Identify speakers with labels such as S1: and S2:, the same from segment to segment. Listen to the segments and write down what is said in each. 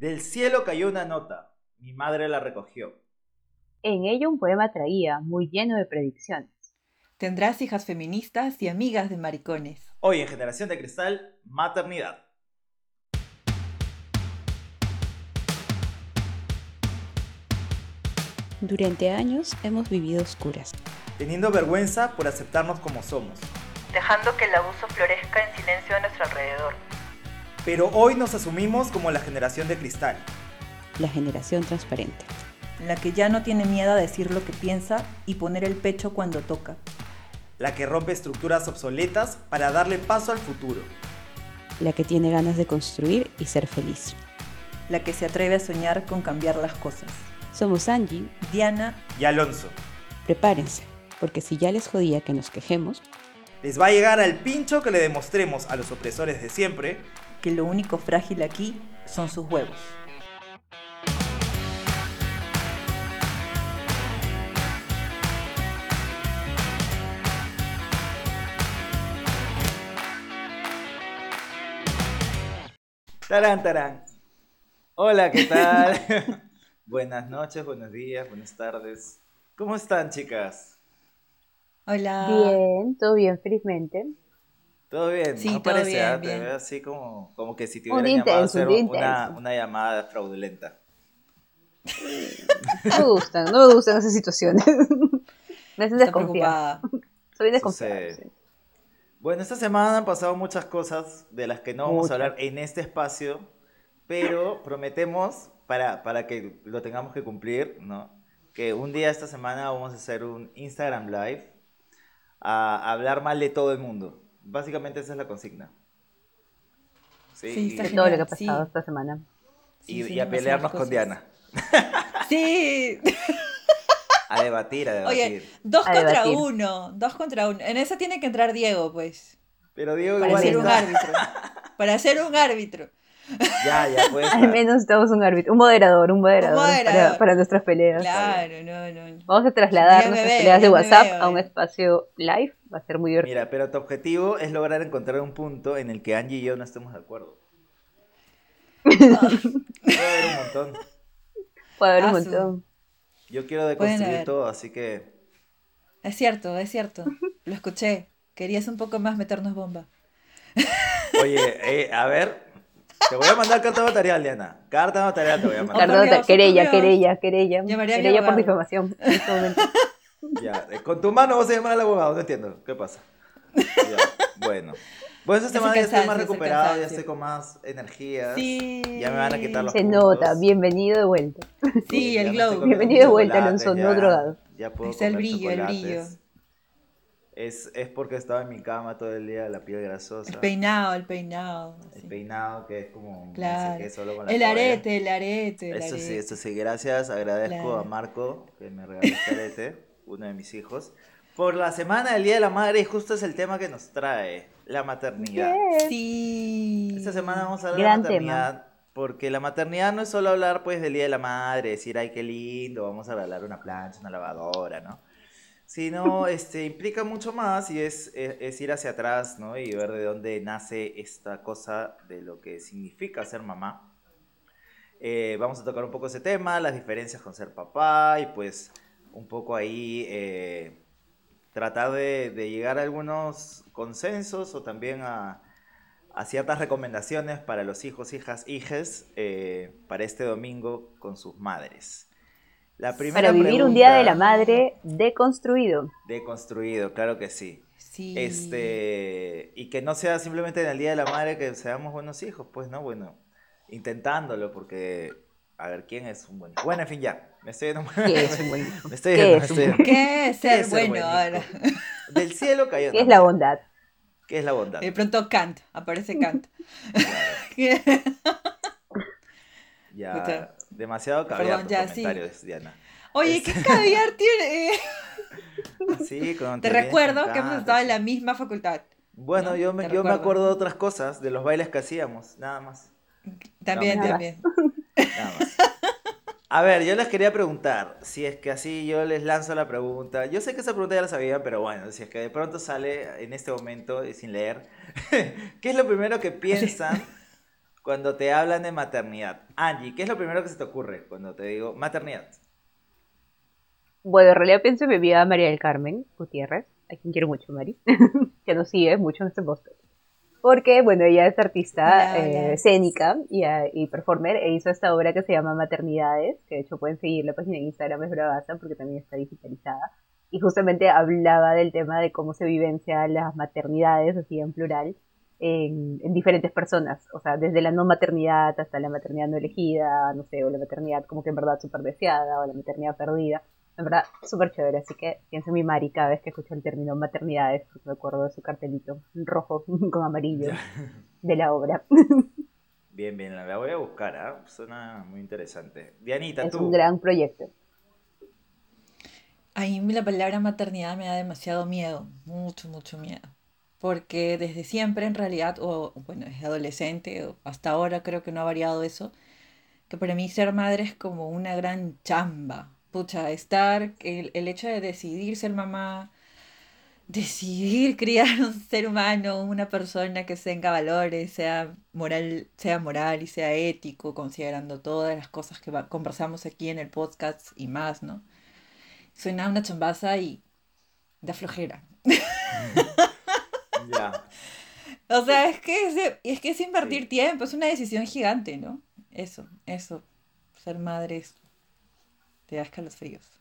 S1: Del cielo cayó una nota, mi madre la recogió.
S2: En ella un poema traía, muy lleno de predicciones.
S3: Tendrás hijas feministas y amigas de maricones.
S1: Hoy en Generación de Cristal, maternidad.
S4: Durante años hemos vivido oscuras,
S1: Teniendo vergüenza por aceptarnos como somos.
S5: dejando que el abuso florezca en silencio a nuestro alrededor.
S1: Pero hoy nos asumimos como la generación de cristal.
S4: la generación transparente,
S3: La que ya no tiene miedo a decir lo que piensa y poner el pecho cuando toca.
S1: La que rompe estructuras obsoletas para darle paso al futuro.
S4: la que tiene ganas de construir y ser feliz.
S3: La que se atreve a soñar con cambiar las cosas.
S4: Somos Angie,
S3: Diana,
S1: Y Alonso.
S4: prepárense, porque si ya les jodía que nos quejemos,
S1: Les va a llegar al pincho que le demostremos a los opresores de siempre
S3: que lo único frágil aquí son sus huevos.
S1: Tarán, tarán. Hola, ¿qué tal? Buenas noches, buenos días, buenas tardes. ¿Cómo están, chicas?
S3: Hola.
S2: Bien, todo bien, felizmente.
S1: ¿Todo bien?
S3: Sí,
S1: no
S3: todo
S1: parece,
S3: bien,
S1: ah, Te
S3: bien.
S1: veo así como, como que si te
S2: Un
S1: hubieran
S2: día
S1: llamado a
S2: intenso, un
S1: hacer
S2: día
S1: una,
S2: intenso.
S1: una llamada fraudulenta.
S2: No me gustan, no me gustan esas situaciones. Me hacen desconfiada.
S3: preocupada.
S2: Soy desconfiada. Sí.
S1: Bueno, esta semana han pasado muchas cosas de las que no vamos
S2: Muchas.
S1: a hablar en este espacio, pero prometemos, para, para que lo tengamos que cumplir, ¿no? que un día esta semana vamos a hacer un Instagram Live a hablar mal de todo el mundo. Básicamente esa es la consigna. Sí,
S3: Sí, está
S2: todo lo que ha pasado
S3: sí.
S2: esta semana.
S1: y,
S3: Sí, sí,
S1: y a pelearnos con. Diana.
S3: Sí.
S1: A debatir, a debatir.
S3: Oye, dos
S2: A
S3: contra
S2: debatir.
S3: uno. Dos contra uno. En esa tiene que entrar Diego, pues.
S1: Pero Diego
S3: Para
S1: igual
S3: ser un árbitro. Para ser un árbitro.
S1: Ya, ya, pues.
S2: Al menos necesitamos un árbitro, un moderador, un moderador,
S3: moderador.
S2: Para, para nuestras peleas.
S3: Claro, no, no.
S2: Vamos a trasladar nuestras
S3: veo,
S2: peleas de WhatsApp
S3: veo,
S2: a un espacio live. Va a ser muy divertido.
S1: Mira, pero tu objetivo es lograr encontrar un punto en el que Angie y yo no estemos de acuerdo. Puede haber un montón.
S2: Puede haber un
S3: Ah,
S2: montón.
S1: Yo quiero deconstruir todo, así que.
S3: Es cierto, es cierto. Lo escuché. Querías un poco más meternos bomba.
S1: Oye, eh, a ver. Te voy a mandar carta notarial, Diana. Carta notarial te voy a mandar.
S3: Carta- Dios,
S2: querella, querella, querella.
S3: Llamaría a mi
S2: Querella por difamación en este momento.
S1: Ya, eh, con tu mano vas a llamar al abogado, no entiendo. ¿Qué pasa? Ya, bueno. Bueno, esta
S3: Ese
S1: semana ya estoy más recuperado, ya estoy con más energías.
S3: Sí.
S1: Ya me van a quitar los
S2: Se
S1: puntos.
S2: nota, bienvenido de vuelta.
S3: Sí, el
S1: comiendo
S2: Bienvenido de vuelta, Alonso, no drogado.
S1: Ya puedo
S3: Está el brillo, el brillo.
S1: Es, es porque estaba en mi cama todo el día, la piel grasosa.
S3: El peinado, el peinado.
S1: El
S3: sí.
S1: peinado que es como no
S3: Claro.
S1: sé qué, solo con la
S3: El
S1: toalla.
S3: arete, el arete, el
S1: Eso sí, eso sí, gracias. Agradezco
S3: Claro.
S1: a Marco que me regaló este arete, uno de mis hijos. Por la semana del Día de la Madre, y justo es el tema que nos trae, la maternidad.
S3: Sí.
S1: Esta semana vamos a hablar
S2: Gran
S1: de la maternidad, porque la maternidad no es solo hablar pues del Día de la Madre, decir, ay, qué lindo, vamos a regalar una plancha, una lavadora, ¿no? Sino, este, implica mucho más y es, es, es ir hacia atrás, ¿no? Y ver de dónde nace esta cosa de lo que significa ser mamá. Eh, vamos a tocar un poco ese tema, las diferencias con ser papá y pues un poco ahí eh, tratar de, llegar a algunos consensos o también a, a ciertas recomendaciones para los hijos, hijas, hijes eh, para este domingo con sus madres. La primera
S2: Para vivir un día de la madre deconstruido.
S1: Deconstruido, claro que sí.
S3: Sí.
S1: Este, y que no sea simplemente en el Día de la Madre que seamos buenos hijos, pues no, bueno, intentándolo, porque a ver quién es un buen hijo. Bueno, en fin, ya, me estoy yendo.
S2: ¿Qué es un buen hijo?
S1: Me estoy
S2: ¿Qué es
S1: estoy
S2: un
S1: yendo.
S3: ¿Qué es
S1: ¿Qué
S3: ser
S1: es ser
S3: bueno
S1: buen
S3: ahora?
S1: Del cielo cayó.
S2: ¿Qué es la bondad?
S1: ¿Qué es la bondad?
S3: De pronto Kant, aparece Kant.
S1: Ya,
S3: Puta.
S1: Demasiado caviar
S3: Perdón, ya, sí.
S1: Diana.
S3: Oye, ¿qué caviar tiene?
S1: Sí, cuando
S3: Te recuerdo
S1: con
S3: que hemos estado en la misma facultad.
S1: Bueno,
S3: ¿no?
S1: yo, me, yo me acuerdo de otras cosas, de los bailes que hacíamos, nada más.
S3: También,
S2: nada.
S3: también.
S1: Nada más. A ver, yo les quería preguntar, si es que así yo les lanzo la pregunta. Yo sé que esa pregunta ya la sabían, pero bueno, si es que de pronto sale en este momento y sin leer, ¿qué es lo primero que piensan cuando te hablan de maternidad. Angie, ¿qué es lo primero que se te ocurre cuando te digo maternidad?
S2: Bueno, en realidad pienso en mi amiga María del Carmen Gutiérrez, a quien quiero mucho, Mari, que nos sigue mucho en este podcast. Porque, bueno, ella es artista
S3: Hola,
S2: eh,
S3: hola.
S2: escénica y, eh, y performer e hizo esta obra que se llama Maternidades, que de hecho pueden seguir la página en Instagram, es bravaza, porque también está digitalizada. Y justamente hablaba del tema de cómo se vivencian las maternidades, así en plural, en, en diferentes personas. O sea, desde la no maternidad hasta la maternidad no elegida, no sé, o la maternidad como que en verdad súper deseada, o la maternidad perdida. En verdad, súper chévere, así que pienso en mi Mari cada vez que escucho el término maternidades, porque me acuerdo de su cartelito rojo con amarillo de la obra.
S1: Bien, bien, la voy a buscar, ¿ah? Suena muy interesante. Dianita,
S2: es
S1: tú.
S2: un gran proyecto.
S3: A mí la palabra maternidad me da demasiado miedo, mucho, mucho miedo. Porque desde siempre en realidad, o bueno, desde adolescente, hasta ahora creo que no ha variado eso, que para mí ser madre es como una gran chamba. Pucha, estar, el, el hecho de decidir ser mamá, decidir criar un ser humano, una persona que tenga valores, sea moral, sea moral y sea ético, considerando todas las cosas que conversamos aquí en el podcast y más, ¿no? Suena una chambaza y da flojera.
S1: Ya.
S3: O sea, es que es, es que es invertir tiempo, es una decisión gigante, ¿no? Eso, eso. Ser madre es- te da escalofríos.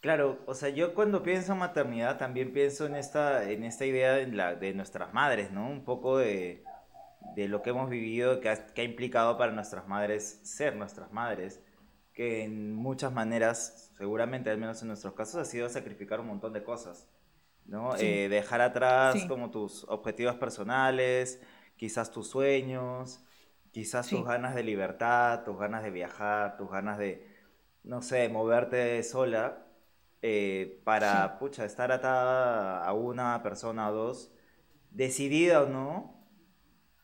S1: Claro, o sea, yo cuando pienso en maternidad también pienso en esta, en esta idea de, la, de nuestras madres, ¿no? Un poco de, de lo que hemos vivido, que ha, que ha implicado para nuestras madres ser nuestras madres, que en muchas maneras, seguramente, al menos en nuestros casos, ha sido sacrificar un montón de cosas, ¿no?
S3: Sí.
S1: Eh, dejar atrás
S3: Sí.
S1: como tus objetivos personales, quizás tus sueños, quizás
S3: Sí.
S1: tus ganas de libertad, tus ganas de viajar, tus ganas de, no sé, moverte sola eh, para, pucha, estar atada a una persona o dos, decidida o no,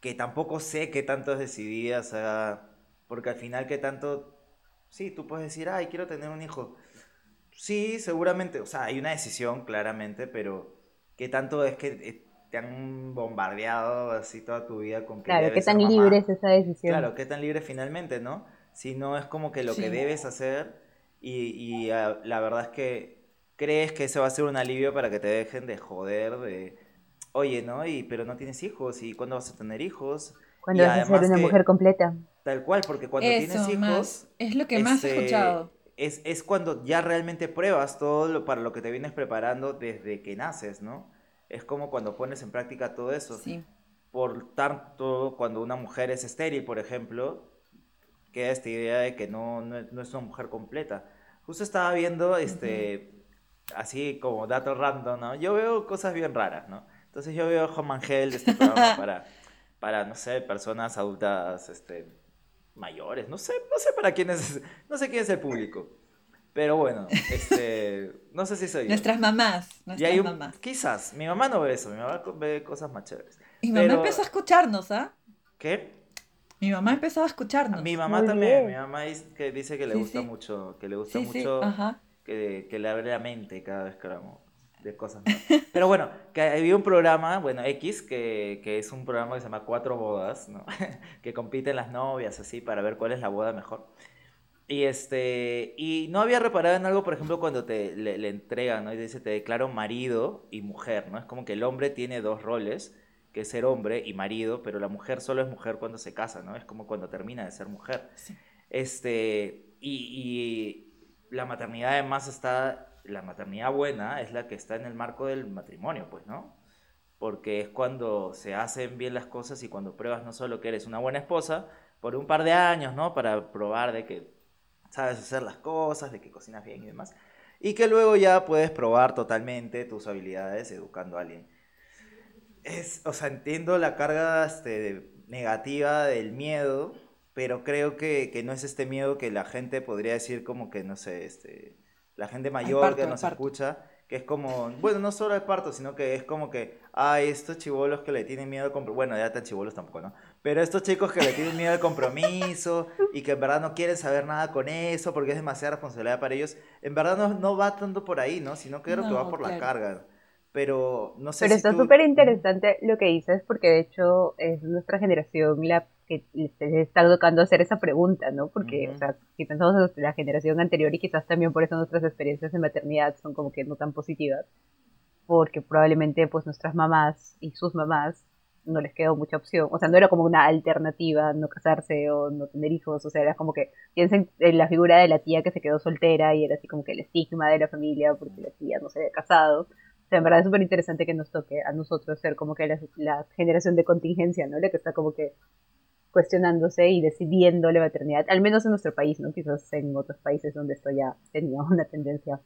S1: que tampoco sé qué tanto es decidida, o sea, porque al final qué tanto, sí, tú puedes decir, ay, quiero tener un hijo. Sí, seguramente, o sea, hay una decisión claramente, pero qué tanto es que eh, te han bombardeado así toda tu vida con que
S2: Claro, qué tan libre es esa decisión.
S1: Claro, qué tan libre finalmente, ¿no? Si no es como que lo que debes hacer y, y, ah, la verdad es que crees que eso va a ser un alivio para que te dejen de joder, de, oye, ¿no? Y, pero no tienes hijos, ¿y cuándo vas a tener hijos?
S2: Cuando vas a ser una
S1: que-
S2: mujer completa.
S1: Tal cual, porque cuando tienes hijos...
S3: más. Es lo que más he
S1: este,
S3: escuchado.
S1: Es, es cuando ya realmente pruebas todo lo para lo que te vienes preparando desde que naces, ¿no? Es como cuando pones en práctica todo eso.
S3: Sí.
S1: Por tanto, cuando una mujer es estéril, por ejemplo, queda esta idea de que no, no, es- no es una mujer completa. Justo estaba viendo, este, así como dato random, ¿no? Yo veo cosas bien raras, ¿no? Entonces yo veo Home and este programa para, para, no sé, personas adultas, este, mayores, no sé, no sé para quién es, no sé quién es el público. Pero bueno, este, no sé si soy yo.
S3: Nuestras mamás,
S1: Y
S3: nuestras
S1: hay un-
S3: mamás.
S1: quizás, mi mamá no ve eso, mi mamá ve cosas más chéveres.
S3: Mi mamá
S1: pero-
S3: empezó a escucharnos, ¿ah?
S1: ¿Qué?
S3: Mi mamá empezó a escucharnos.
S1: Mi mamá
S2: Muy
S1: también,
S2: bien.
S1: mi mamá dice que, dice que le
S3: Sí,
S1: gusta
S3: sí.
S1: mucho, que le gusta
S3: Sí, sí,
S1: mucho
S3: ajá.
S1: que, que le abre la mente cada vez que hablamos de cosas nuevas. Pero bueno, que había un programa, bueno, X, que, que es un programa que se llama Cuatro Bodas, ¿no? que compiten las novias así para ver cuál es la boda mejor. Y este, y no había reparado en algo, por ejemplo, cuando te le, le entregan, ¿no? Y dice, te declaro marido y mujer, ¿no? Es como que el hombre tiene dos roles, que es ser hombre y marido, pero la mujer solo es mujer cuando se casa, ¿no? Es como cuando termina de ser mujer.
S3: Sí.
S1: Este, y, y la maternidad además está, la maternidad buena es la que está en el marco del matrimonio, pues, ¿no? Porque es cuando se hacen bien las cosas y cuando pruebas no solo que eres una buena esposa, por un par de años, ¿no? Para probar de que sabes hacer las cosas, de que cocinas bien y demás. Y que luego ya puedes probar totalmente tus habilidades educando a alguien. Es, o sea, entiendo la carga este, negativa del miedo, pero creo que, que no es este miedo que la gente podría decir como que, no sé, este, la gente mayor
S3: parto,
S1: que nos escucha, que es como, bueno, no solo al parto, sino que es como que, ay, estos chivolos que le tienen miedo al compromiso, bueno, ya tan chivolos tampoco, ¿no? Pero estos chicos que le tienen miedo al compromiso y que en verdad no quieren saber nada con eso porque es demasiada responsabilidad para ellos, en verdad no, no va tanto por ahí, ¿no? Sino que creo que va
S3: No,
S1: por la
S3: claro.
S1: carga. Pero no sé
S2: Pero
S1: si
S2: está
S1: tú-
S2: súper interesante lo que dices, porque de hecho es nuestra generación la que les está tocando hacer esa pregunta, ¿no? Porque,
S1: Ujú.
S2: o sea, si pensamos en la generación anterior y quizás también por eso nuestras experiencias de maternidad son como que no tan positivas, porque probablemente pues nuestras mamás y sus mamás no les quedó mucha opción, o sea, no era como una alternativa no casarse o no tener hijos, o sea, era como que piensen en la figura de la tía que se quedó soltera y era así como que el estigma de la familia porque la tía no se había casado. O sea, en verdad es súper interesante que nos toque a nosotros ser como que la, la generación de contingencia, ¿no? La que está como que cuestionándose y decidiendo la maternidad, al menos en nuestro país, ¿no? Quizás en otros países donde esto ya tenía una tendencia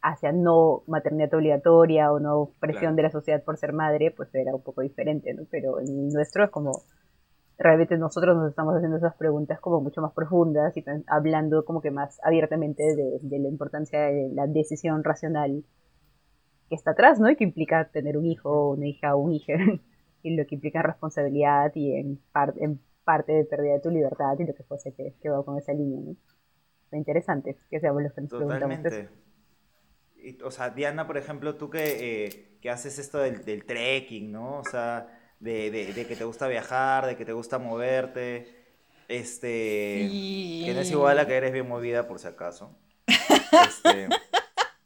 S2: hacia no maternidad obligatoria o no presión
S1: Claro.
S2: de la sociedad por ser madre, pues era un poco diferente, ¿no? Pero en nuestro es como, realmente nosotros nos estamos haciendo esas preguntas como mucho más profundas y hablando como que más abiertamente de, de la importancia de la decisión racional que está atrás, ¿no? Y que implica tener un hijo, una hija o un hijo, y lo que implica responsabilidad y en, par- en parte de pérdida de tu libertad y lo que fuese que, que va con esa línea, ¿no? Interesante que seamos los que nos preguntamos eso.
S1: Totalmente. Y, o sea, Diana, por ejemplo, tú que, eh, que haces esto del, del trekking, ¿no? O sea, de, de- de que te gusta viajar, de que te gusta moverte, este,
S3: Sí.
S1: que no es igual a que eres bien movida, por si acaso. Este,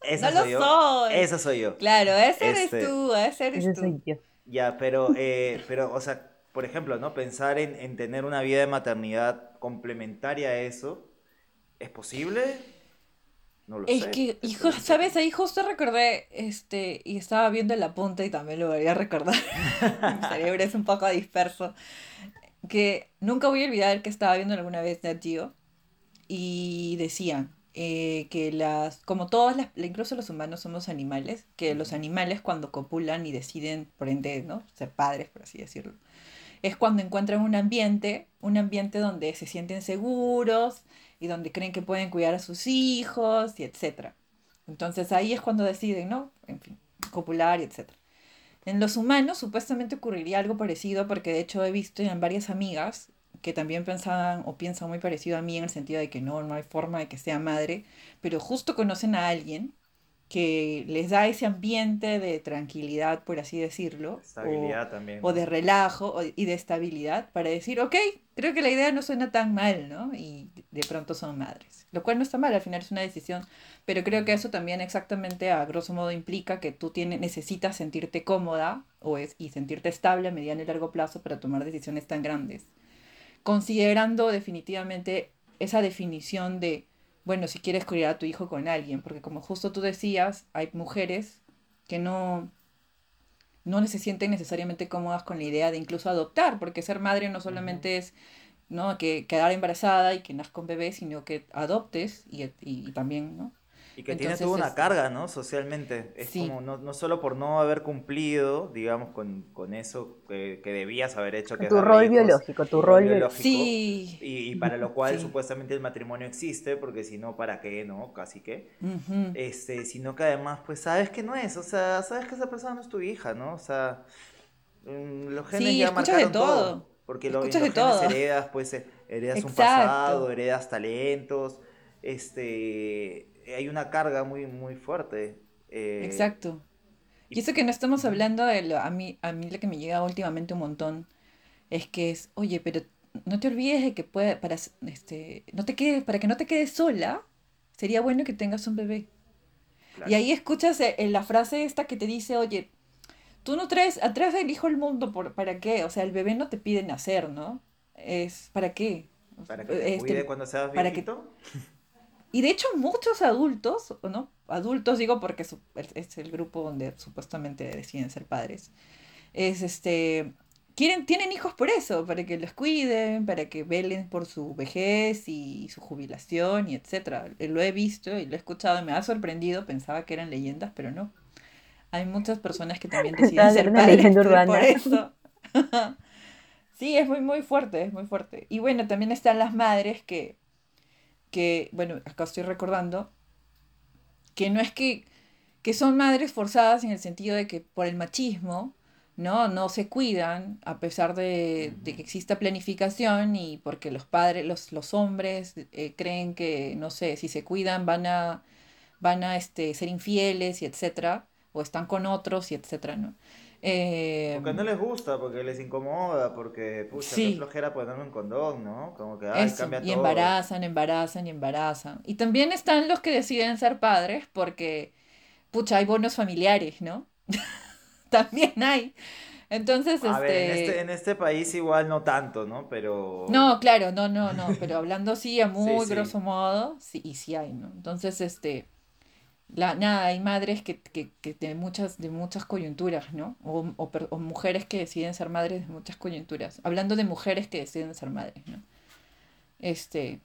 S1: esa
S3: No lo
S1: soy yo.
S3: soy.
S1: Esa soy yo.
S3: Claro, ese eres
S1: Este-
S3: tú, ese eres tú.
S2: soy yo.
S1: Ya, pero, eh, pero, o sea, por ejemplo, ¿no? Pensar en, en tener una vida de maternidad complementaria a eso, ¿es posible? No lo
S3: Es
S1: sé.
S3: que, hijo. ¿sabes? Ahí justo recordé, este, y estaba viendo el apunte y también lo volví a recordar. Mi cerebro es un poco disperso. Que nunca voy a olvidar que estaba viendo alguna vez Nat Geo y decían eh, que las, como todas las, incluso los humanos somos animales, que los animales cuando copulan y deciden, por ende, ¿no? Ser padres, por así decirlo, es cuando encuentran un ambiente, un ambiente donde se sienten seguros y donde creen que pueden cuidar a sus hijos y etcétera. Entonces ahí es cuando deciden, ¿no? En fin, copular y etcétera. En los humanos supuestamente ocurriría algo parecido porque de hecho he visto en varias amigas que también pensaban o piensan muy parecido a mí en el sentido de que no, no hay forma de que sea madre, pero justo conocen a alguien que les da ese ambiente de tranquilidad, por así decirlo, o-
S1: Estabilidad también.
S3: o de relajo o- y de estabilidad para decir, ok, creo que la idea no suena tan mal, ¿no? Y de pronto son madres. Lo cual no está mal, al final es una decisión, pero creo que eso también exactamente a grosso modo implica que tú tienes, necesitas sentirte cómoda o es, y sentirte estable a mediano y largo plazo para tomar decisiones tan grandes. Considerando definitivamente esa definición de, bueno, si quieres criar a tu hijo con alguien, porque como justo tú decías, hay mujeres que no, no se sienten necesariamente cómodas con la idea de incluso adoptar, porque ser madre no solamente es ¿no? que quedar embarazada y que nazca un bebé, sino que adoptes y, y- y también, ¿no?
S1: Y que tiene
S3: Entonces,
S1: toda una carga, ¿no? Socialmente. Es
S3: Sí.
S1: como, no, no solo por no haber cumplido, digamos, con, con eso que, que debías haber hecho, que
S2: Tu rol biológico, tu rol biológico.
S3: Sí.
S1: Y, y para lo cual
S3: Sí.
S1: supuestamente el matrimonio existe, porque si no, ¿para qué? ¿No? Casi que. Este, sino que además, pues sabes que no es, o sea, sabes que esa persona no es tu hija, ¿no? O sea, mm, los genes
S3: Sí,
S1: ya
S3: escuchas de
S1: marcaron todo.
S3: todo.
S1: Porque lo, los
S3: de
S1: genes
S3: todo.
S1: heredas, pues eh, heredas un pasado, heredas talentos, este, hay una carga muy, muy fuerte. eh,
S3: Exacto. Y eso que no estamos hablando de lo, a mí, a mí lo que me llega últimamente un montón es que es, oye, pero no te olvides de que puede, para, este, no te quedes, para que no te quedes sola, sería bueno que tengas un bebé.
S1: claro.
S3: Y ahí escuchas eh, eh, la frase esta que te dice, oye, tú no traes, traes el hijo al mundo, por, ¿para qué? O sea, el bebé no te pide nacer, ¿no? Es, ¿para qué?
S1: Para que te
S3: Este,
S1: cuide cuando seas
S3: para que-
S1: viejito.
S3: Y de hecho muchos adultos, ¿o ¿no? Adultos digo porque es el grupo donde supuestamente deciden ser padres. Es este quieren tienen hijos por eso, para que los cuiden, para que velen por su vejez y su jubilación y etcétera. Lo he visto y lo he escuchado y me ha sorprendido, pensaba que eran leyendas, pero no. Hay muchas personas que también deciden ser padres
S2: leyenda
S3: por
S2: urbana.
S3: eso. Sí, es muy muy fuerte, es muy fuerte. Y bueno, también están las madres que que, bueno, acá estoy recordando, que no es que, que son madres forzadas en el sentido de que por el machismo, ¿no? No se cuidan a pesar de, de que exista planificación y porque los padres, los, los hombres eh, creen que, no sé, si se cuidan van a, van a este, ser infieles y etcétera, o están con otros y etcétera, ¿no? Eh,
S1: Porque no les gusta, porque les incomoda, porque, pucha,
S3: Sí.
S1: qué flojera ponerme un condón, ¿no? Como que, ay,
S3: eso,
S1: cambia
S3: y
S1: todo.
S3: embarazan, embarazan y embarazan. Y también están los que deciden ser padres porque, pucha, hay bonos familiares, ¿no? También hay. Entonces,
S1: A ver, en
S3: este...
S1: este, en este país igual no tanto, ¿no? Pero...
S3: No, claro, no, no, no, pero hablando así a muy
S1: sí.
S3: grosso modo, sí, y sí hay, ¿no? Entonces, este, la, nada, hay madres que, que, que de muchas, de muchas coyunturas, ¿no? O, o per- o mujeres que deciden ser madres de muchas coyunturas. Hablando de mujeres que deciden ser madres, ¿no? Este,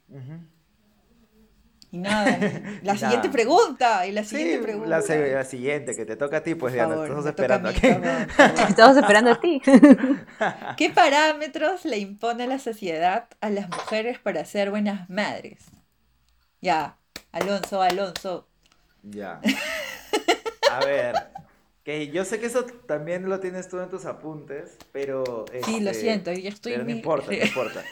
S3: y nada, la siguiente
S1: nada.
S3: pregunta, y la siguiente
S1: Sí,
S3: pregunta.
S1: la, se- la siguiente, que te toca a ti, pues Diana, estamos esperando
S3: mí, favor, favor.
S2: Estamos esperando a ti.
S3: ¿Qué parámetros le impone la sociedad a las mujeres para ser buenas madres? Ya, Alonso, Alonso.
S1: Ya. A ver, que yo sé que eso también lo tienes tú en tus apuntes, pero...
S3: Sí, lo
S1: este,
S3: siento, yo estoy
S1: Pero no importa, no importa.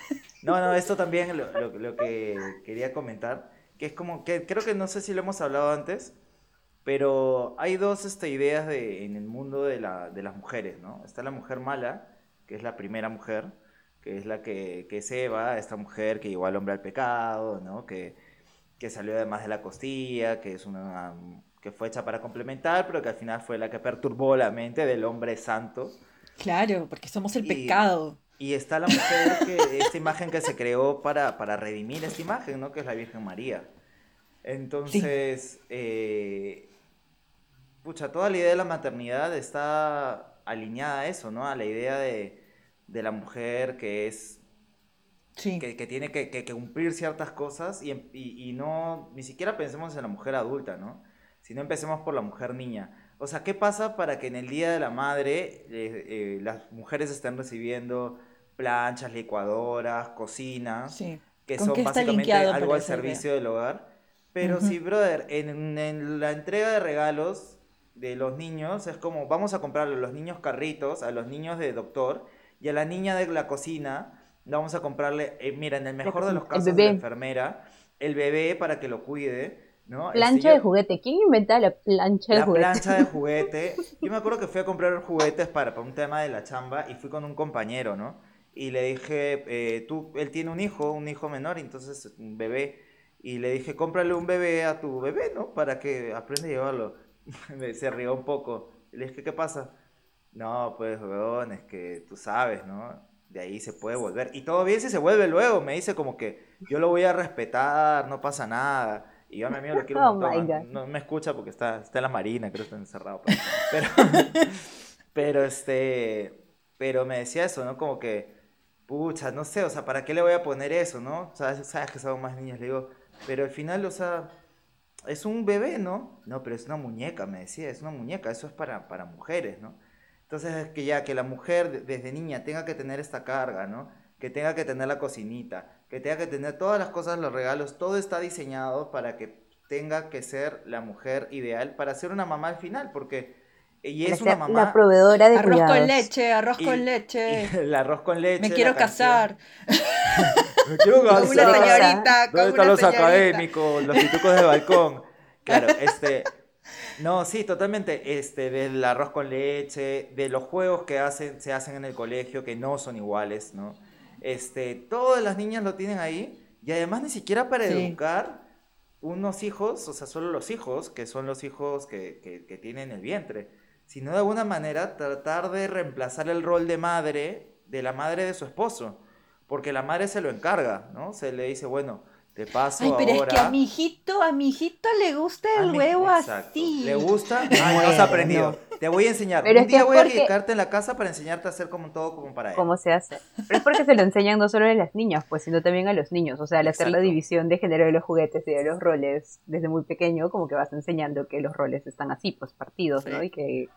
S1: No, no, esto también lo, lo- lo que quería comentar, que es como que creo que no sé si lo hemos hablado antes, pero hay dos este, ideas de, en el mundo de, la, de las mujeres, ¿no? Está la mujer mala, que es la primera mujer, que es la que, que es Eva, esta mujer que llevó al hombre al pecado, ¿no? Que, que salió además de la costilla, que es una que fue hecha para complementar, pero que al final fue la que perturbó la mente del hombre santo.
S3: Claro, porque somos el
S1: Y-
S3: pecado.
S1: Y está la mujer, que, esta imagen que se creó para, para redimir esta imagen, ¿no? Que es la Virgen María. Entonces, eh, pucha, toda la idea de la maternidad está alineada a eso, ¿no? A la idea de, de la mujer que es
S3: Sí.
S1: que, que tiene que, que- que cumplir ciertas cosas y, em- y- y no, ni siquiera pensemos en la mujer adulta, ¿no? Sino empecemos por la mujer niña. O sea, ¿qué pasa para que en el Día de la Madre eh, eh, las mujeres estén recibiendo planchas, licuadoras, cocinas,
S3: Sí.
S1: que
S3: ¿Con
S1: son básicamente algo al
S3: esa idea?
S1: servicio del hogar? Pero
S3: Ujú.
S1: sí, brother, en, en la entrega de regalos de los niños es como, vamos a comprarle a los niños carritos, a los niños de doctor y a la niña de la cocina, vamos a comprarle, eh, mira, en el mejor de los casos, de la enfermera, el bebé para que lo cuide, ¿no?
S2: Plancha de juguete. ¿Quién inventa la plancha de
S1: la
S2: juguete?
S1: plancha de juguete. Yo me acuerdo que fui a comprar juguetes para, para un tema de la chamba y fui con un compañero, ¿no? Y le dije, eh, tú, él tiene un hijo, un hijo menor, entonces un bebé. Y le dije, cómprale un bebé a tu bebé, ¿no? Para que aprenda a llevarlo. Se rió un poco. Le dije, ¿qué pasa? No, pues, weón, es que tú sabes, ¿no? De ahí se puede volver. Y todo bien si se vuelve luego. Me dice como que yo lo voy a respetar, no pasa nada. Y yo a mi amigo lo quiero
S2: Oh
S1: un montón. ¿ah?
S2: God.
S1: No me escucha porque está, está en la marina, creo que está encerrado. Pero, pero, pero, este, pero me decía eso, ¿no? Como que, pucha, no sé, o sea, ¿para qué le voy a poner eso, no? Sabes, sabes que son más niños, le digo, pero al final, o sea, es un bebé, ¿no? No, pero es una muñeca, me decía, es una muñeca, eso es para, para mujeres, ¿no? Entonces, es que ya que la mujer de- desde niña tenga que tener esta carga, ¿no? Que tenga que tener la cocinita, que tenga que tener todas las cosas, los regalos, todo está diseñado para que tenga que ser la mujer ideal para ser una mamá al final, porque y
S2: Para
S1: es una mamá
S2: La proveedora de
S3: Arroz
S2: cuidados.
S3: con leche, arroz
S1: y-
S3: con
S1: y
S3: leche.
S1: el arroz con leche,
S3: Me quiero casar.
S1: Me quiero
S3: Con
S1: casar.
S3: una señorita, con
S1: ¿Dónde están
S3: una
S1: los
S3: señorita.
S1: académicos, los pitucos de balcón? Claro, este. No, sí, totalmente. Este, del arroz con leche, de los juegos que hacen, se hacen en el colegio, que no son iguales, ¿no? Este, todas las niñas lo tienen ahí. Y además ni siquiera para
S3: Sí.
S1: educar unos hijos, o sea, solo los hijos, que son los hijos que, que, que tienen el vientre, sino de alguna manera tratar de reemplazar el rol de madre de la madre de su esposo. Porque la madre se lo encarga, ¿no? Se le dice, bueno, te paso
S3: Ay, pero
S1: ahora.
S3: es que a mi hijito, a mi hijito le gusta
S1: A
S3: el
S1: mí-
S3: huevo
S1: exacto.
S3: así.
S1: ¿Le gusta? Ay, no has
S2: Bueno.
S1: aprendido. Te voy a enseñar.
S2: Pero
S1: Un
S2: es que
S1: día
S2: es
S1: voy a
S2: porque-
S1: dedicarte en la casa para enseñarte a hacer como todo como para él.
S2: cómo se hace. Pero es porque se lo enseñan no solo a las niñas, pues, sino también a los niños. O sea, al hacer la división de género de los juguetes y de los roles desde muy pequeño, como que vas enseñando que los roles están así, pues, partidos, ¿no? Y que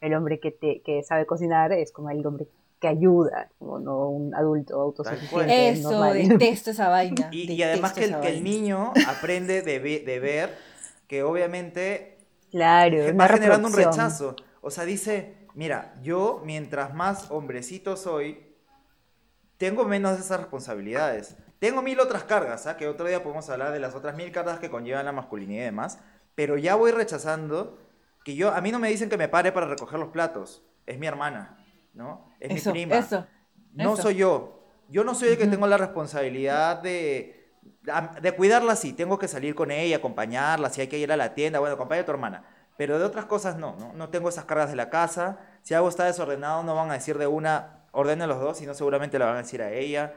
S2: el hombre que, te, que sabe cocinar es como el hombre que ayuda, como no un adulto autosuficiente.
S3: Eso,
S2: normal.
S3: detesto esa vaina.
S1: Y, y además que el, que el niño aprende de, de ver que obviamente
S2: Claro,
S1: va generando un rechazo. O sea, dice, mira, yo mientras más hombrecito soy, tengo menos de esas responsabilidades. Tengo mil otras cargas, ¿ah? que otro día podemos hablar de las otras mil cargas que conllevan la masculinidad y demás, pero ya voy rechazando que yo, a mí no me dicen que me pare para recoger los platos, es mi hermana, ¿no? Es
S3: Eso,
S1: mi prima.
S3: eso.
S1: No
S3: eso.
S1: soy yo. Yo no soy el que tengo la responsabilidad de, de cuidarla, sí. Tengo que salir con ella, acompañarla, si hay que ir a la tienda, bueno, acompaña a tu hermana. Pero de otras cosas no, no, no tengo esas cargas de la casa. Si algo está desordenado, no van a decir de una, ordenen los dos, sino seguramente la van a decir a ella.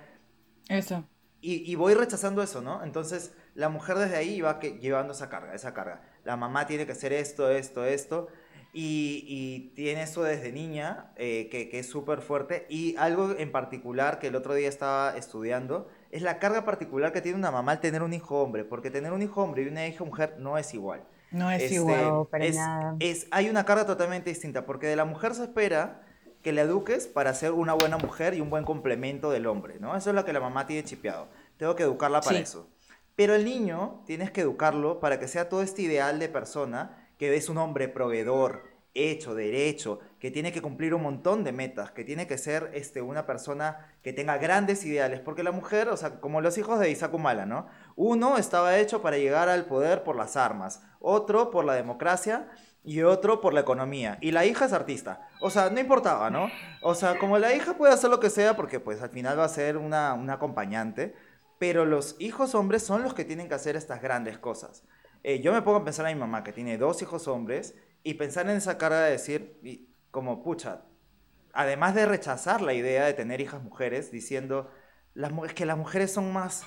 S3: Eso.
S1: Y, y voy rechazando eso, ¿no? Entonces, la mujer desde ahí va que, llevando esa carga, esa carga. La mamá tiene que hacer esto, esto, esto. Y, y tiene eso desde niña, eh, que, que es súper fuerte. Y algo en particular que el otro día estaba estudiando, es la carga particular que tiene una mamá al tener un hijo hombre. Porque tener un hijo hombre y una hija mujer no es igual.
S3: No es
S1: Este,
S3: igual.
S2: Para
S1: es-
S2: nada.
S1: es- hay una carga totalmente distinta, porque de la mujer se espera que la eduques para ser una buena mujer y un buen complemento del hombre, ¿no? Eso es lo que la mamá tiene chipeado. Tengo que educarla para
S3: Sí.
S1: eso. Pero el niño tienes que educarlo para que sea todo este ideal de persona que es un hombre proveedor, hecho, derecho, que tiene que cumplir un montón de metas, que tiene que ser este, una persona que tenga grandes ideales, porque la mujer, o sea, como los hijos de Isaac Humala, ¿no? Uno estaba hecho para llegar al poder por las armas, otro por la democracia y otro por la economía. Y la hija es artista. O sea, no importaba, ¿no? O sea, como la hija puede hacer lo que sea, porque pues al final va a ser una, una acompañante, pero los hijos hombres son los que tienen que hacer estas grandes cosas. Eh, yo me pongo a pensar a mi mamá, que tiene dos hijos hombres, y pensar en esa carga de decir, como, pucha, además de rechazar la idea de tener hijas mujeres, diciendo, es que las mujeres son más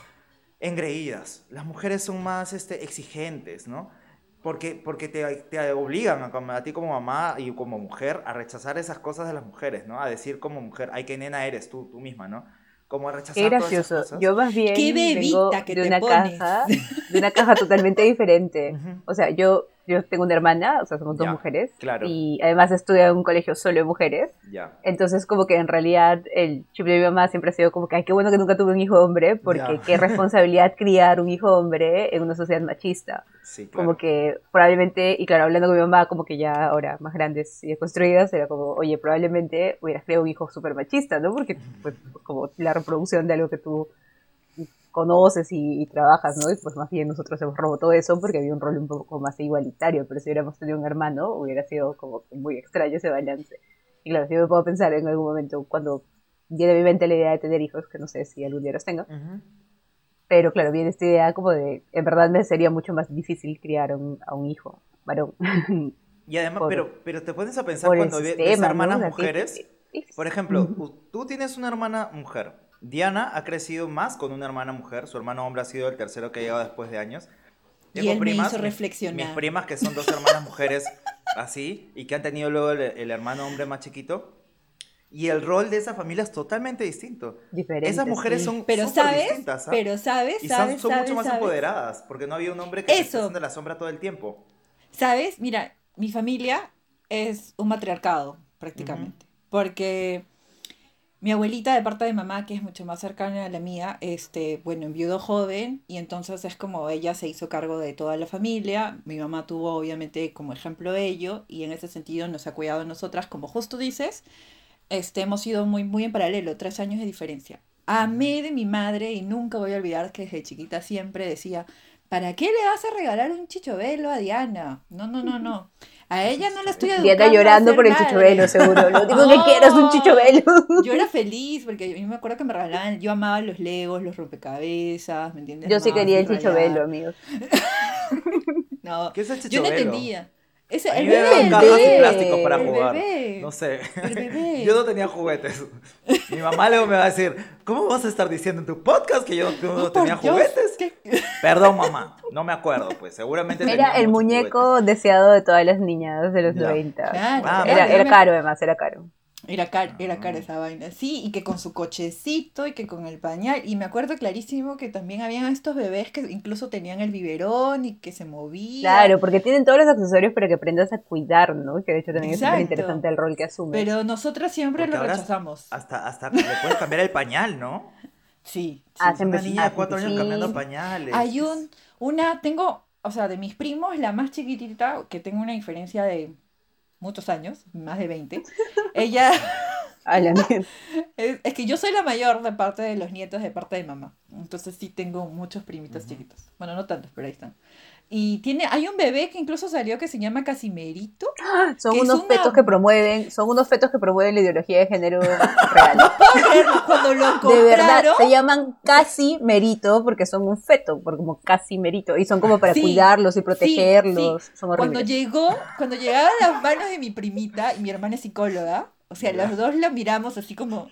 S1: engreídas, las mujeres son más este, exigentes, ¿no? Porque, porque te, te obligan a, a ti como mamá y como mujer a rechazar esas cosas de las mujeres, ¿no? A decir como mujer, ay, qué nena eres tú, tú misma, ¿no? Como a rechazar
S2: Qué
S1: todas esas
S2: gracioso.
S1: cosas.
S2: Yo más bien
S3: Qué
S2: vengo
S3: bebita que
S2: de
S3: te
S2: una
S3: pones.
S2: caja, de una caja totalmente diferente. O sea, yo, yo tengo una hermana, o sea, somos dos
S1: Ya,
S2: mujeres.
S1: claro.
S2: Y además estudio en un colegio solo de mujeres.
S1: Ya.
S2: Entonces, como que en realidad el chip de mi mamá siempre ha sido como que, ay, qué bueno que nunca tuve un hijo hombre, porque
S1: Ya.
S2: qué responsabilidad criar un hijo hombre en una sociedad machista.
S1: Sí, claro.
S2: Como que probablemente, y claro, hablando con mi mamá, como que ya ahora más grandes y construidas, era como, oye, probablemente hubieras creado un hijo súper machista, ¿no? Porque pues, como la reproducción de algo que tú conoces y, y trabajas, ¿no? Y pues más bien nosotros hemos todo eso porque había un rol un poco más igualitario, pero si hubiéramos tenido un hermano, hubiera sido como que muy extraño ese balance. Y claro, si me puedo pensar en algún momento cuando viene a mi mente la idea de tener hijos, que no sé si algún día los tenga,
S1: Ujú.
S2: pero claro, viene esta idea como de, en verdad me sería mucho más difícil criar a un, a un hijo varón.
S1: Y además,
S2: por-
S1: pero, pero te pones a pensar cuando ves
S2: sistema, ¿no?
S1: hermanas
S2: O sea, que-
S1: mujeres. Por ejemplo, tú tienes una hermana mujer. Diana ha crecido más con una hermana mujer. Su hermano hombre ha sido el tercero que ha llegado después de años.
S3: Y él me hizo
S1: mis-
S3: reflexionar.
S1: Mis primas que son dos hermanas mujeres así y que han tenido luego el, el hermano hombre más chiquito. Y el rol de esa familia es totalmente distinto.
S2: Diferente,
S1: Esas mujeres
S2: sí.
S1: son
S3: Pero
S1: súper
S3: sabes,
S1: distintas, ¿ah?
S3: pero sabes,
S1: y son,
S3: sabes,
S1: son
S3: sabes,
S1: mucho más
S3: sabes.
S1: empoderadas porque no había un hombre que se haciendo la sombra todo el tiempo.
S3: ¿Sabes? Mira, mi familia es un matriarcado, prácticamente. Porque mi abuelita de parte de mamá, que es mucho más cercana a la mía, este, bueno, enviudó joven y entonces es como ella se hizo cargo de toda la familia. Mi mamá tuvo obviamente como ejemplo ello y en ese sentido nos ha cuidado a nosotras, como justo dices, este, hemos sido muy, muy en paralelo, tres años de diferencia. Amé de mi madre y nunca voy a olvidar que desde chiquita siempre decía, ¿para qué le vas a regalar un chichovelo a Diana? No, no, no, no. A ella no la estoy educando.
S2: Diana
S3: a
S2: llorando por el
S3: madre".
S2: chichovelo, seguro. Lo único que quiero es un chichovelo.
S3: Yo era feliz porque yo me acuerdo que me regalaban, yo amaba los legos, los rompecabezas, ¿me entiendes?
S2: Yo sí quería el chichovelo, amigos.
S3: No,
S1: ¿Qué es el
S3: yo no
S1: chichovelo?
S3: entendía. Ese, el bebé,
S1: cajas
S3: bebé,
S1: plástico para
S3: el
S1: jugar.
S3: bebé.
S1: No sé. Yo no tenía juguetes. Mi mamá luego me va a decir, ¿cómo vas a estar diciendo en tu podcast que yo no, tenía
S3: Dios,
S1: juguetes?
S3: ¿qué?
S1: Perdón, mamá. No me acuerdo, pues. Seguramente tenía
S2: Era el muñeco deseado de todas las niñas de los
S1: Ya.
S2: 90.
S3: Claro,
S1: Ah,
S2: Era, caro, además, era caro.
S3: Era caro, era caro
S1: Ah.
S3: esa vaina. Sí, y que con su cochecito y que con el pañal. Y me acuerdo clarísimo que también habían estos bebés que incluso tenían el biberón y que se movían.
S2: Claro, porque tienen todos los accesorios para que aprendas a cuidar, ¿no? Que de hecho también es súper interesante el rol que asume.
S3: Pero nosotras siempre
S1: Porque
S3: lo rechazamos.
S1: Hasta, hasta le puedes cambiar el pañal, ¿no?
S3: Sí. sí.
S2: Hacen
S1: Una
S2: bes-
S1: niña de cuatro años cambiando pañales.
S3: Hay un, una, tengo, o sea, de mis primos, la más chiquitita, que tengo una diferencia de muchos años, más de 20, ella. Es, es que yo soy la mayor de parte de los nietos de parte de mamá. Entonces sí tengo muchos primitos chiquitos. Bueno, no tantos, pero ahí están. Y tiene, hay un bebé que incluso salió que se llama Casimerito.
S2: Son unos
S3: una-
S2: fetos que promueven, son unos fetos que promueven la ideología de género real.
S3: Cuando lo
S2: De verdad,
S3: compraron,
S2: se llaman casi merito porque son un feto, por como casi merito. Y son como para
S3: Sí,
S2: cuidarlos y protegerlos. Son
S3: cuando llegó, cuando llegaron las manos de mi primita y mi hermana es psicóloga, o sea, los dos lo miramos así como,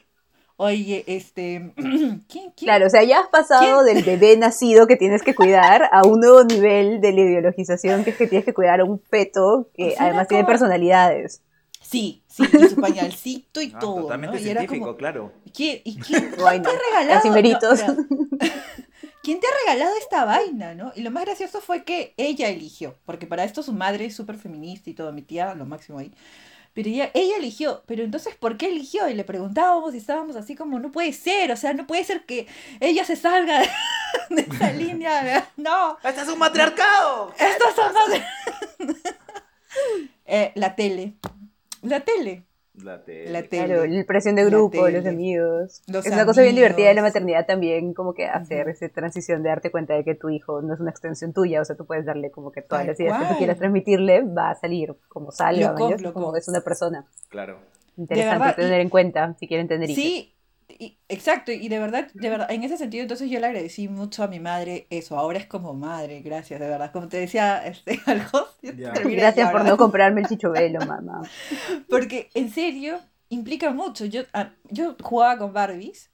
S3: oye, este, ¿quién, quién?
S2: Claro, o sea, ya has pasado del bebé nacido que tienes que cuidar a un nuevo nivel de la ideologización que es que tienes que cuidar a un feto que
S3: O sea,
S2: además tiene personalidades.
S3: Sí, sí, y su pañalcito y
S1: Ah,
S3: todo,
S1: totalmente
S3: ¿no? Y era
S1: científico,
S3: como,
S1: claro.
S3: ¿quién, ¿y quién,
S2: Bueno,
S3: te ha regalado? No, ¿Quién te ha regalado esta vaina, no? Y lo más gracioso fue que ella eligió, porque para esto su madre es súper feminista y todo, mi tía, lo máximo ahí. Pero ella, ella eligió, pero entonces, ¿por qué eligió? Y le preguntábamos y estábamos así como, no puede ser, o sea, no puede ser que ella se salga de, de esa línea, de- no,
S1: ¡Este es un matriarcado!
S3: estas son las- Eh, la tele, la tele,
S1: La tele.
S3: la tele.
S2: Claro, la presión de grupo, los amigos.
S3: Los
S2: es una cosa bien divertida de la maternidad también, como que hacer
S3: Ujú.
S2: esa transición de darte cuenta de que tu hijo no es una extensión tuya, o sea, tú puedes darle como que todas
S3: Tal
S2: las ideas que tú quieras transmitirle, va a salir como salga, como es una persona.
S1: Claro.
S2: Interesante
S3: verdad,
S2: tener
S3: y-
S2: en cuenta si quieren tener hijos.
S3: Sí, y- exacto, y de verdad, de verdad, en ese sentido, entonces yo le agradecí mucho a mi madre eso, ahora es como madre, gracias, de verdad, como te decía este, al host,
S1: Ya.
S2: Gracias por no comprarme el chichovelo, mamá.
S3: porque en serio implica mucho, yo, ah, yo jugaba con Barbies,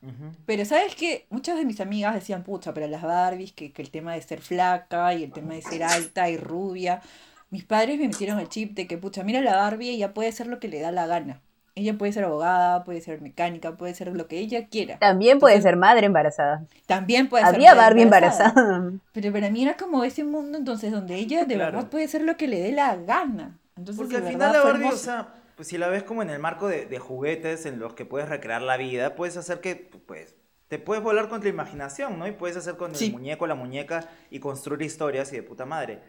S3: pero sabes que muchas de mis amigas decían, pucha, pero las Barbies, que, que el tema de ser flaca y el tema de ser alta y rubia, mis padres me metieron el chip de que, pucha, mira la Barbie, ella puede ser lo que le da la gana. Ella puede ser abogada, puede ser mecánica, puede ser lo que ella quiera.
S2: También puede
S3: Entonces,
S2: ser madre embarazada.
S3: También puede ser
S2: Había
S3: madre
S2: Barbie embarazada.
S3: Pero para mí era como ese mundo entonces donde ella de
S1: Claro.
S3: verdad puede ser lo que le dé la gana. Entonces,
S1: Porque al final la Barbie, o
S3: hermoso.
S1: sea, pues si la ves como en el marco de, de juguetes en los que puedes recrear la vida, puedes hacer que, pues, te puedes volar con tu imaginación, ¿no? Y puedes hacer con
S3: Sí.
S1: el muñeco, la muñeca y construir historias y de puta madre.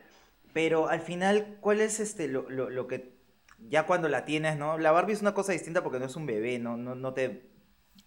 S1: Pero al final, ¿cuál es este lo, lo- lo que ya cuando la tienes, ¿no? La Barbie es una cosa distinta porque no es un bebé, no, no, no te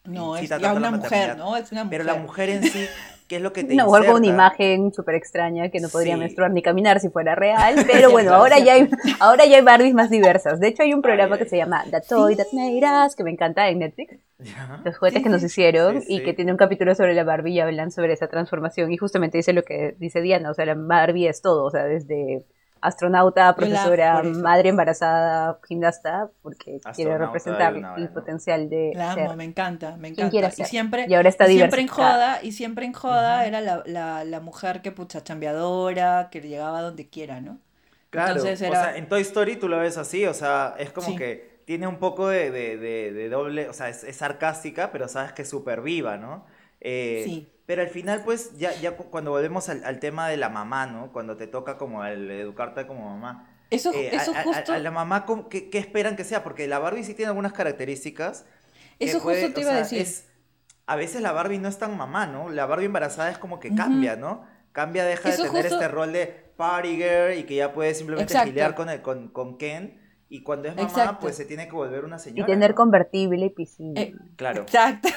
S3: No, es ya una mujer. ¿no? Es una mujer.
S1: Pero la mujer en sí, ¿qué es lo que te
S2: Una mujer con una imagen súper extraña que no podría
S1: Sí.
S2: menstruar ni caminar si fuera real. Pero bueno, ahora ya, hay, ahora ya hay Barbies más diversas. De hecho, hay un programa
S1: Ay,
S2: que
S1: ay.
S2: se llama The Toy That Made Us, que me encanta en Netflix.
S1: Ya.
S2: Los juguetes
S3: Sí,
S2: que nos hicieron
S1: Sí,
S2: y que tiene un capítulo sobre la Barbie y hablan sobre esa transformación. Y justamente dice lo que dice Diana, o sea, la Barbie es todo, o sea, desde astronauta,
S3: la-
S2: profesora, madre embarazada, gimnasta, porque quiere
S1: Astronauta
S2: representar
S1: hay una
S2: el potencial de
S3: La
S2: ser.
S3: amo, me encanta, me
S2: Quien quiera
S3: encanta. Y siempre,
S2: Y ahora está
S3: y siempre en joda, y siempre en joda era la, la, la mujer que pucha chambeadora, que llegaba donde quiera, ¿no?
S1: Claro,
S3: Entonces
S1: o
S3: era-
S1: sea, en Toy Story tú lo ves así, o sea, es como
S3: Sí.
S1: que tiene un poco de, de- de- de doble, o sea, es, es sarcástica, pero sabes que es súper viva, ¿no? Eh,
S3: Sí.
S1: Pero al final, pues, ya, ya cu- cuando volvemos al, al tema de la mamá, ¿no? Cuando te toca como el educarte como mamá.
S3: Eso,
S1: eh,
S3: eso
S1: a,
S3: justo,
S1: a la mamá, ¿cómo- ¿qué, qué esperan que sea? Porque la Barbie sí tiene algunas características.
S3: eso
S1: puede-
S3: justo te
S1: o
S3: iba a decir.
S1: es- a veces la Barbie no es tan mamá, ¿no? La Barbie embarazada es como que cambia, ¿no? Cambia, deja
S3: Eso
S1: de tener
S3: justo-
S1: este rol de party girl y que ya puede simplemente
S3: Exacto.
S1: gilear con, el, con, con Ken. Y cuando es mamá,
S3: Exacto.
S1: pues se tiene que volver una
S2: Y
S1: señora.
S2: tener
S1: ¿no?
S2: convertible y piscina.
S3: Eh,
S1: Claro.
S3: Exacto.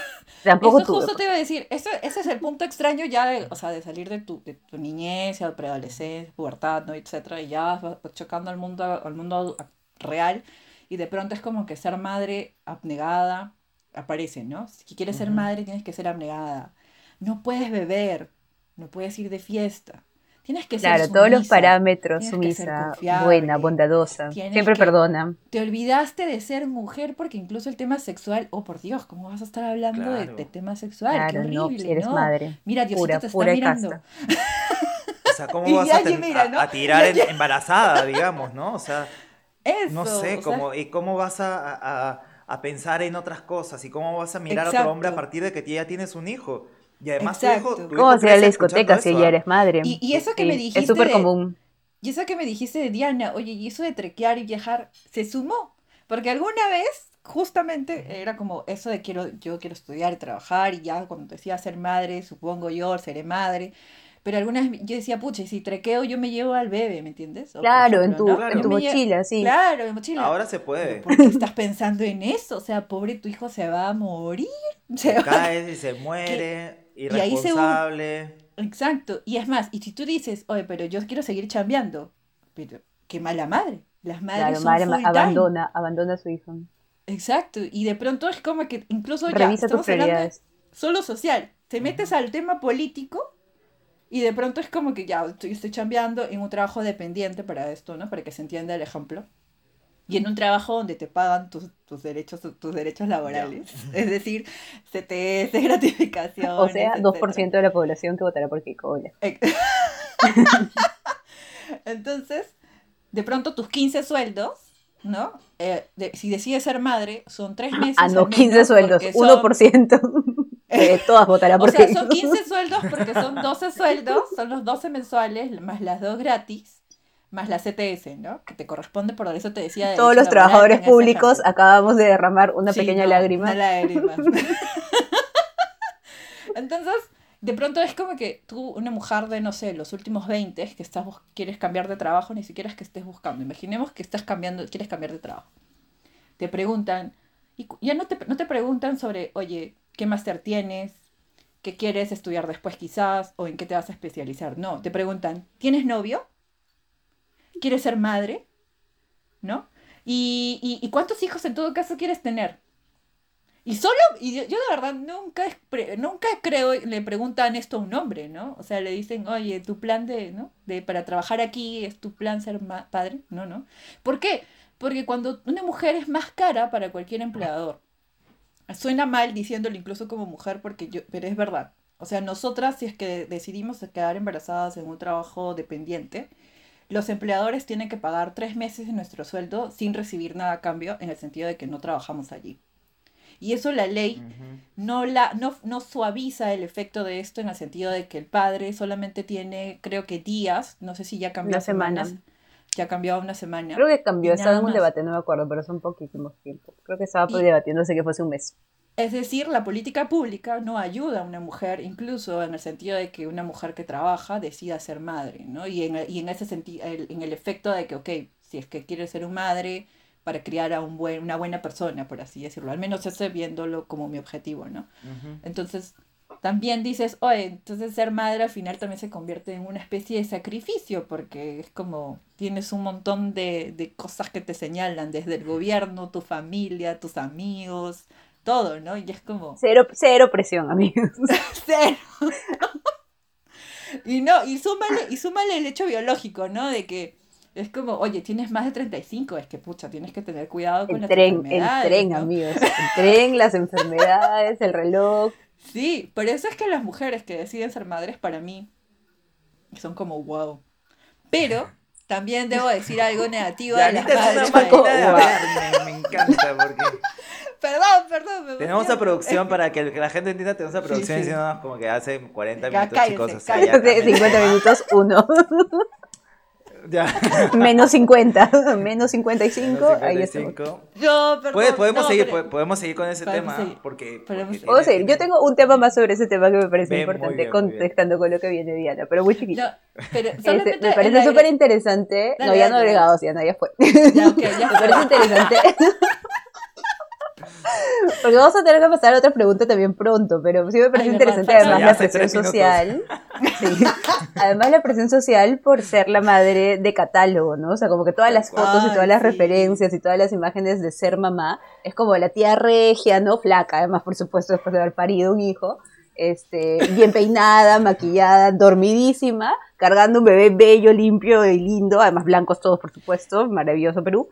S2: Tampoco
S3: Eso justo te iba a decir, eso, ese es el punto extraño ya de, o sea, de salir de tu, de tu niñez, o preadolescencia, pubertad, ¿no? etcétera, y ya vas, chocando al mundo, al mundo real, y de pronto es como que ser madre abnegada aparece, ¿no? Si quieres ser madre tienes que ser abnegada. No puedes beber, no puedes ir de fiesta. Tienes que ser
S2: Claro, todos los parámetros,
S3: tienes
S2: sumisa, buena, bondadosa,
S3: tienes
S2: siempre
S3: que-
S2: perdona.
S3: Te olvidaste de ser mujer porque incluso el tema sexual, oh por Dios, ¿cómo vas a estar hablando de,
S1: Claro.
S3: de tema sexual? Qué
S2: Claro, no,
S3: horrible,
S2: si eres
S3: no.
S2: madre.
S3: Mira, Diosito
S2: Pura,
S3: te está
S2: pura y
S3: mirando.
S2: casta.
S1: O sea, ¿cómo vas a, ten-
S3: ya mira,
S1: a-
S3: ¿no?
S1: a tirar en- embarazada, digamos, ¿no? O sea,
S3: Eso,
S1: no sé,
S3: sea,
S1: cómo, ¿y cómo vas a, a- a pensar en otras cosas? ¿Y cómo vas a mirar a otro hombre a partir de que ya tienes un hijo? Y además tu
S3: Exacto.
S1: hijo, tu
S2: ¿Cómo
S1: hijo
S2: a la discoteca si
S1: eso,
S2: ya
S1: ¿ah?
S2: eres madre?
S3: Y, y eso que me
S2: Sí,
S3: dijiste.
S2: Es súper común.
S3: Y eso que me dijiste de Diana, oye, y eso de trequear y viajar, se sumó. Porque alguna vez, justamente, era como eso de quiero, yo quiero estudiar y trabajar, y ya cuando decía ser madre, supongo yo, seré madre. Pero algunas yo decía, pucha, y si trequeo yo me llevo al bebé, ¿me entiendes? O,
S2: Claro, en tu,
S3: ¿no?
S1: Claro.
S2: en tu
S3: me
S2: mochila, sí.
S3: Claro, en mochila.
S1: Ahora se puede.
S3: ¿Por qué estás pensando en eso? O sea, pobre tu hijo se va a morir. Se
S1: Se
S3: va-
S1: cae y se muere,
S3: y ahí se-
S1: irresponsable.
S3: Exacto. Y es más, y si tú dices, oye, pero yo quiero seguir chambeando, pero qué mala madre. Las madres
S2: Claro,
S3: son
S2: madre,
S3: full time.
S2: abandona, abandona a su hijo.
S3: Exacto. Y de pronto es como que incluso ya
S2: Revisa
S3: estamos hablando de solo social. Te metes al tema político y de pronto es como que ya estoy, estoy chambeando en un trabajo dependiente para esto, ¿no? Para que se entienda el ejemplo. Y en un trabajo donde te pagan tus, tus derechos tus derechos laborales. Es decir, CTS, gratificaciones.
S2: O sea,
S3: etcétera.
S2: 2% de la población que votará por.
S3: Ex- Entonces, de pronto tus 15 sueldos, ¿no? Eh, de- si decides ser madre, son 3 meses.
S2: Ah, no,
S3: al
S2: 15
S3: menos,
S2: sueldos,
S3: son-
S2: 1%. Eh, todas votarán
S3: O
S2: por
S3: sea,
S2: Keiko.
S3: son 15 sueldos porque son 12 sueldos, son los 12 mensuales, más las dos gratis, más la CTS, ¿no? Que te corresponde, por eso te decía.
S2: Todos
S3: derecho
S2: los trabajadores públicos acabamos de derramar una
S3: Sí,
S2: pequeña
S3: no,
S2: lágrima.
S3: Una lágrima. Entonces, de pronto es como que tú, una mujer de, no sé, los últimos 20, que estás, quieres cambiar de trabajo, ni siquiera es que estés buscando. Imaginemos que estás cambiando, quieres cambiar de trabajo. Te preguntan, y ya no te, no te preguntan sobre, oye, ¿qué máster tienes? ¿Qué quieres estudiar después quizás? ¿O en qué te vas a especializar? No, te preguntan, ¿tienes novio? ¿Quieres ser madre? ¿No? ¿Y, y, cuántos hijos en todo caso quieres tener? Y solo, y yo, yo de verdad nunca, nunca creo, le preguntan esto a un hombre, ¿no? O sea, le dicen, oye, tu plan de, ¿no? De, para trabajar aquí, ¿es tu plan ser padre? No, no. ¿Por qué? Porque cuando una mujer es más cara para cualquier empleador, suena mal diciéndolo incluso como mujer, porque yo, pero es verdad. O sea, nosotras, si es que decidimos quedar embarazadas en un trabajo dependiente, los empleadores tienen que pagar tres meses de nuestro sueldo sin recibir nada a cambio, en el sentido de que no trabajamos allí. Y eso la ley no, la, no, no suaviza el efecto de esto en el sentido de que el padre solamente tiene, creo que días, no sé si ya cambió
S2: Una semana.
S3: semanas, ya cambió a una semana.
S2: Creo que cambió, estaba en un debate, no me acuerdo, pero son poquísimos tiempos. Creo que estaba
S3: Y-
S2: debatiéndose que fuese un mes.
S3: Es decir, la política pública no ayuda a una mujer, incluso en el sentido de que una mujer que trabaja decida ser madre, ¿no? Y en, y en ese sentido, en el efecto de que, ok, si es que quiere ser un madre para criar a un buen, una buena persona, por así decirlo, al menos ese viéndolo como mi objetivo, ¿no? Entonces, también dices, oye, entonces ser madre al final también se convierte en una especie de sacrificio, porque es como tienes un montón de, de cosas que te señalan, desde el gobierno, tu familia, tus amigos, todo, ¿no? Y es como,
S2: Cero, cero presión, amigos.
S3: cero. Y no, y súmale, y súmale el hecho biológico, ¿no? De que es como, oye, tienes más de 35, es que pucha, tienes que tener cuidado con
S2: El
S3: las
S2: tren, el
S3: enfermedades,
S2: tren,
S3: ¿no?
S2: amigos. El tren, las enfermedades, el reloj.
S3: Sí, por eso es que las mujeres que deciden ser madres para mí son como wow. Pero también debo decir algo negativo de las
S1: es
S3: madres.
S1: una máquina de
S2: Guau.
S1: hablar, me, me encanta porque
S3: Perdón, perdón. me
S1: tenemos a producción para que la gente entienda, tenemos a
S3: Sí,
S1: producción
S3: sí.
S1: diciéndonos como que hace 40
S3: Ya,
S1: minutos,
S3: cállense,
S1: chicos, o sea,
S3: cállense.
S1: ya,
S2: De 50 minutos, uno.
S1: ya.
S2: Menos 50. Menos 55. Ahí estamos.
S1: 55.
S3: Yo, perdón.
S1: Puede- podemos,
S3: no,
S1: seguir,
S3: pero-
S1: po- podemos seguir con ese tema
S3: seguir.
S1: porque,
S3: Podemos
S1: porque tiene-
S2: seguir. Yo tengo un tema más sobre ese tema que me parece
S1: Bien,
S2: importante,
S1: bien,
S2: contestando con lo que viene Diana, pero muy chiquito.
S3: No, pero
S2: Este, me parece súper interesante. No, ya no agregados, ya fue.
S3: Ya, ok, ya
S2: me parece interesante. Porque vamos a tener que pasar a otra pregunta también pronto, pero sí me parece
S3: Ay,
S2: interesante además la presión social. Sí. Además la presión social por ser la madre de catálogo, ¿no? O sea, como que todas las fotos y todas las
S3: sí.
S2: referencias y todas las imágenes de ser mamá es como la tía regia, ¿no? Flaca, además, por supuesto, después de haber parido un hijo. Este, bien peinada, maquillada, dormidísima, cargando un bebé bello, limpio y lindo, además blancos todos, por supuesto, maravilloso Perú.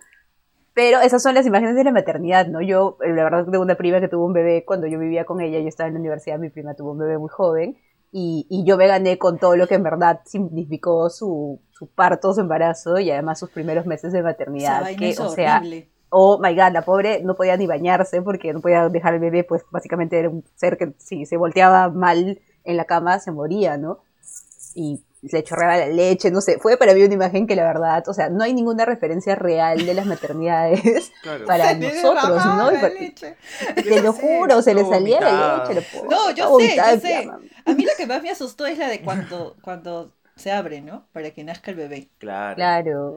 S2: Pero esas son las imágenes de la maternidad, ¿no? Yo, eh, la verdad, tengo una prima que tuvo un bebé cuando yo vivía con ella, yo estaba en la universidad, mi prima tuvo un bebé muy joven, y, y yo me gané con todo lo que en verdad significó su, su parto, su embarazo, y además sus primeros meses de maternidad, que, o sea,
S3: horrible.
S2: oh my god, la pobre no podía ni bañarse porque no podía dejar al bebé, pues básicamente era un ser que si se volteaba mal en la cama se moría, ¿no? Y le chorreaba la leche, no sé, fue para mí una imagen que la verdad, o sea, no hay ninguna referencia real de las maternidades
S1: Claro.
S2: para
S3: Se le
S2: nosotros, ¿no?
S3: La
S2: para-
S3: leche.
S2: Te lo juro, se le salía la leche.
S3: No, yo sé, yo sé. A mí lo que más me asustó es la de cuando, cuando se abre, ¿no? Para que nazca el bebé.
S1: Claro.
S2: Claro.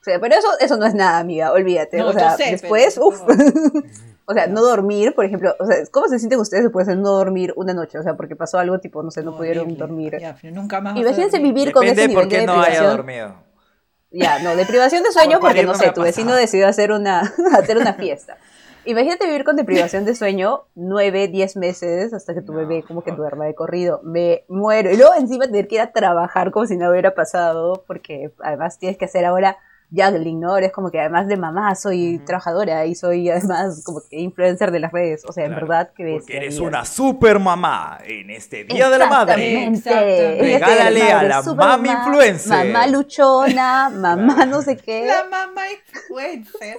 S2: O sea, pero eso, eso no es nada, amiga, olvídate.
S3: No,
S2: o sea,
S3: yo sé,
S2: después,
S3: pero-
S2: uff. o sea, no dormir, por ejemplo, o sea, ¿cómo se sienten ustedes después de no dormir una noche? O sea, porque pasó algo tipo, no sé, no pudieron
S3: Horrible.
S2: dormir.
S3: Ya, nunca más.
S2: Imagínense
S3: dormir.
S2: vivir con ese
S1: de por
S2: nivel de
S1: qué no haya dormido.
S2: Ya, no, deprivación de sueño
S1: Por
S2: porque no sé, tu vecino decidió hacer una, hacer una fiesta. Imagínate vivir con deprivación de sueño nueve, diez meses hasta que tu
S1: No.
S2: bebé como que duerma de corrido. Me muero. Y luego encima tener que ir a trabajar como si no hubiera pasado, porque además tienes que hacer ahora juggling, ¿no? Ahora es como que además de mamá soy trabajadora y soy además como que influencer de las redes. O sea, en
S1: Claro,
S2: verdad que ves.
S1: Porque eres una super mamá en este Día de la. Madre.
S3: Exactamente.
S2: En este
S1: Regálale a
S2: Madre,
S1: la
S2: super
S1: mami
S2: mamá,
S1: influencer.
S2: Mamá luchona, mamá
S1: Claro.
S2: no sé qué.
S3: La mamá influencer.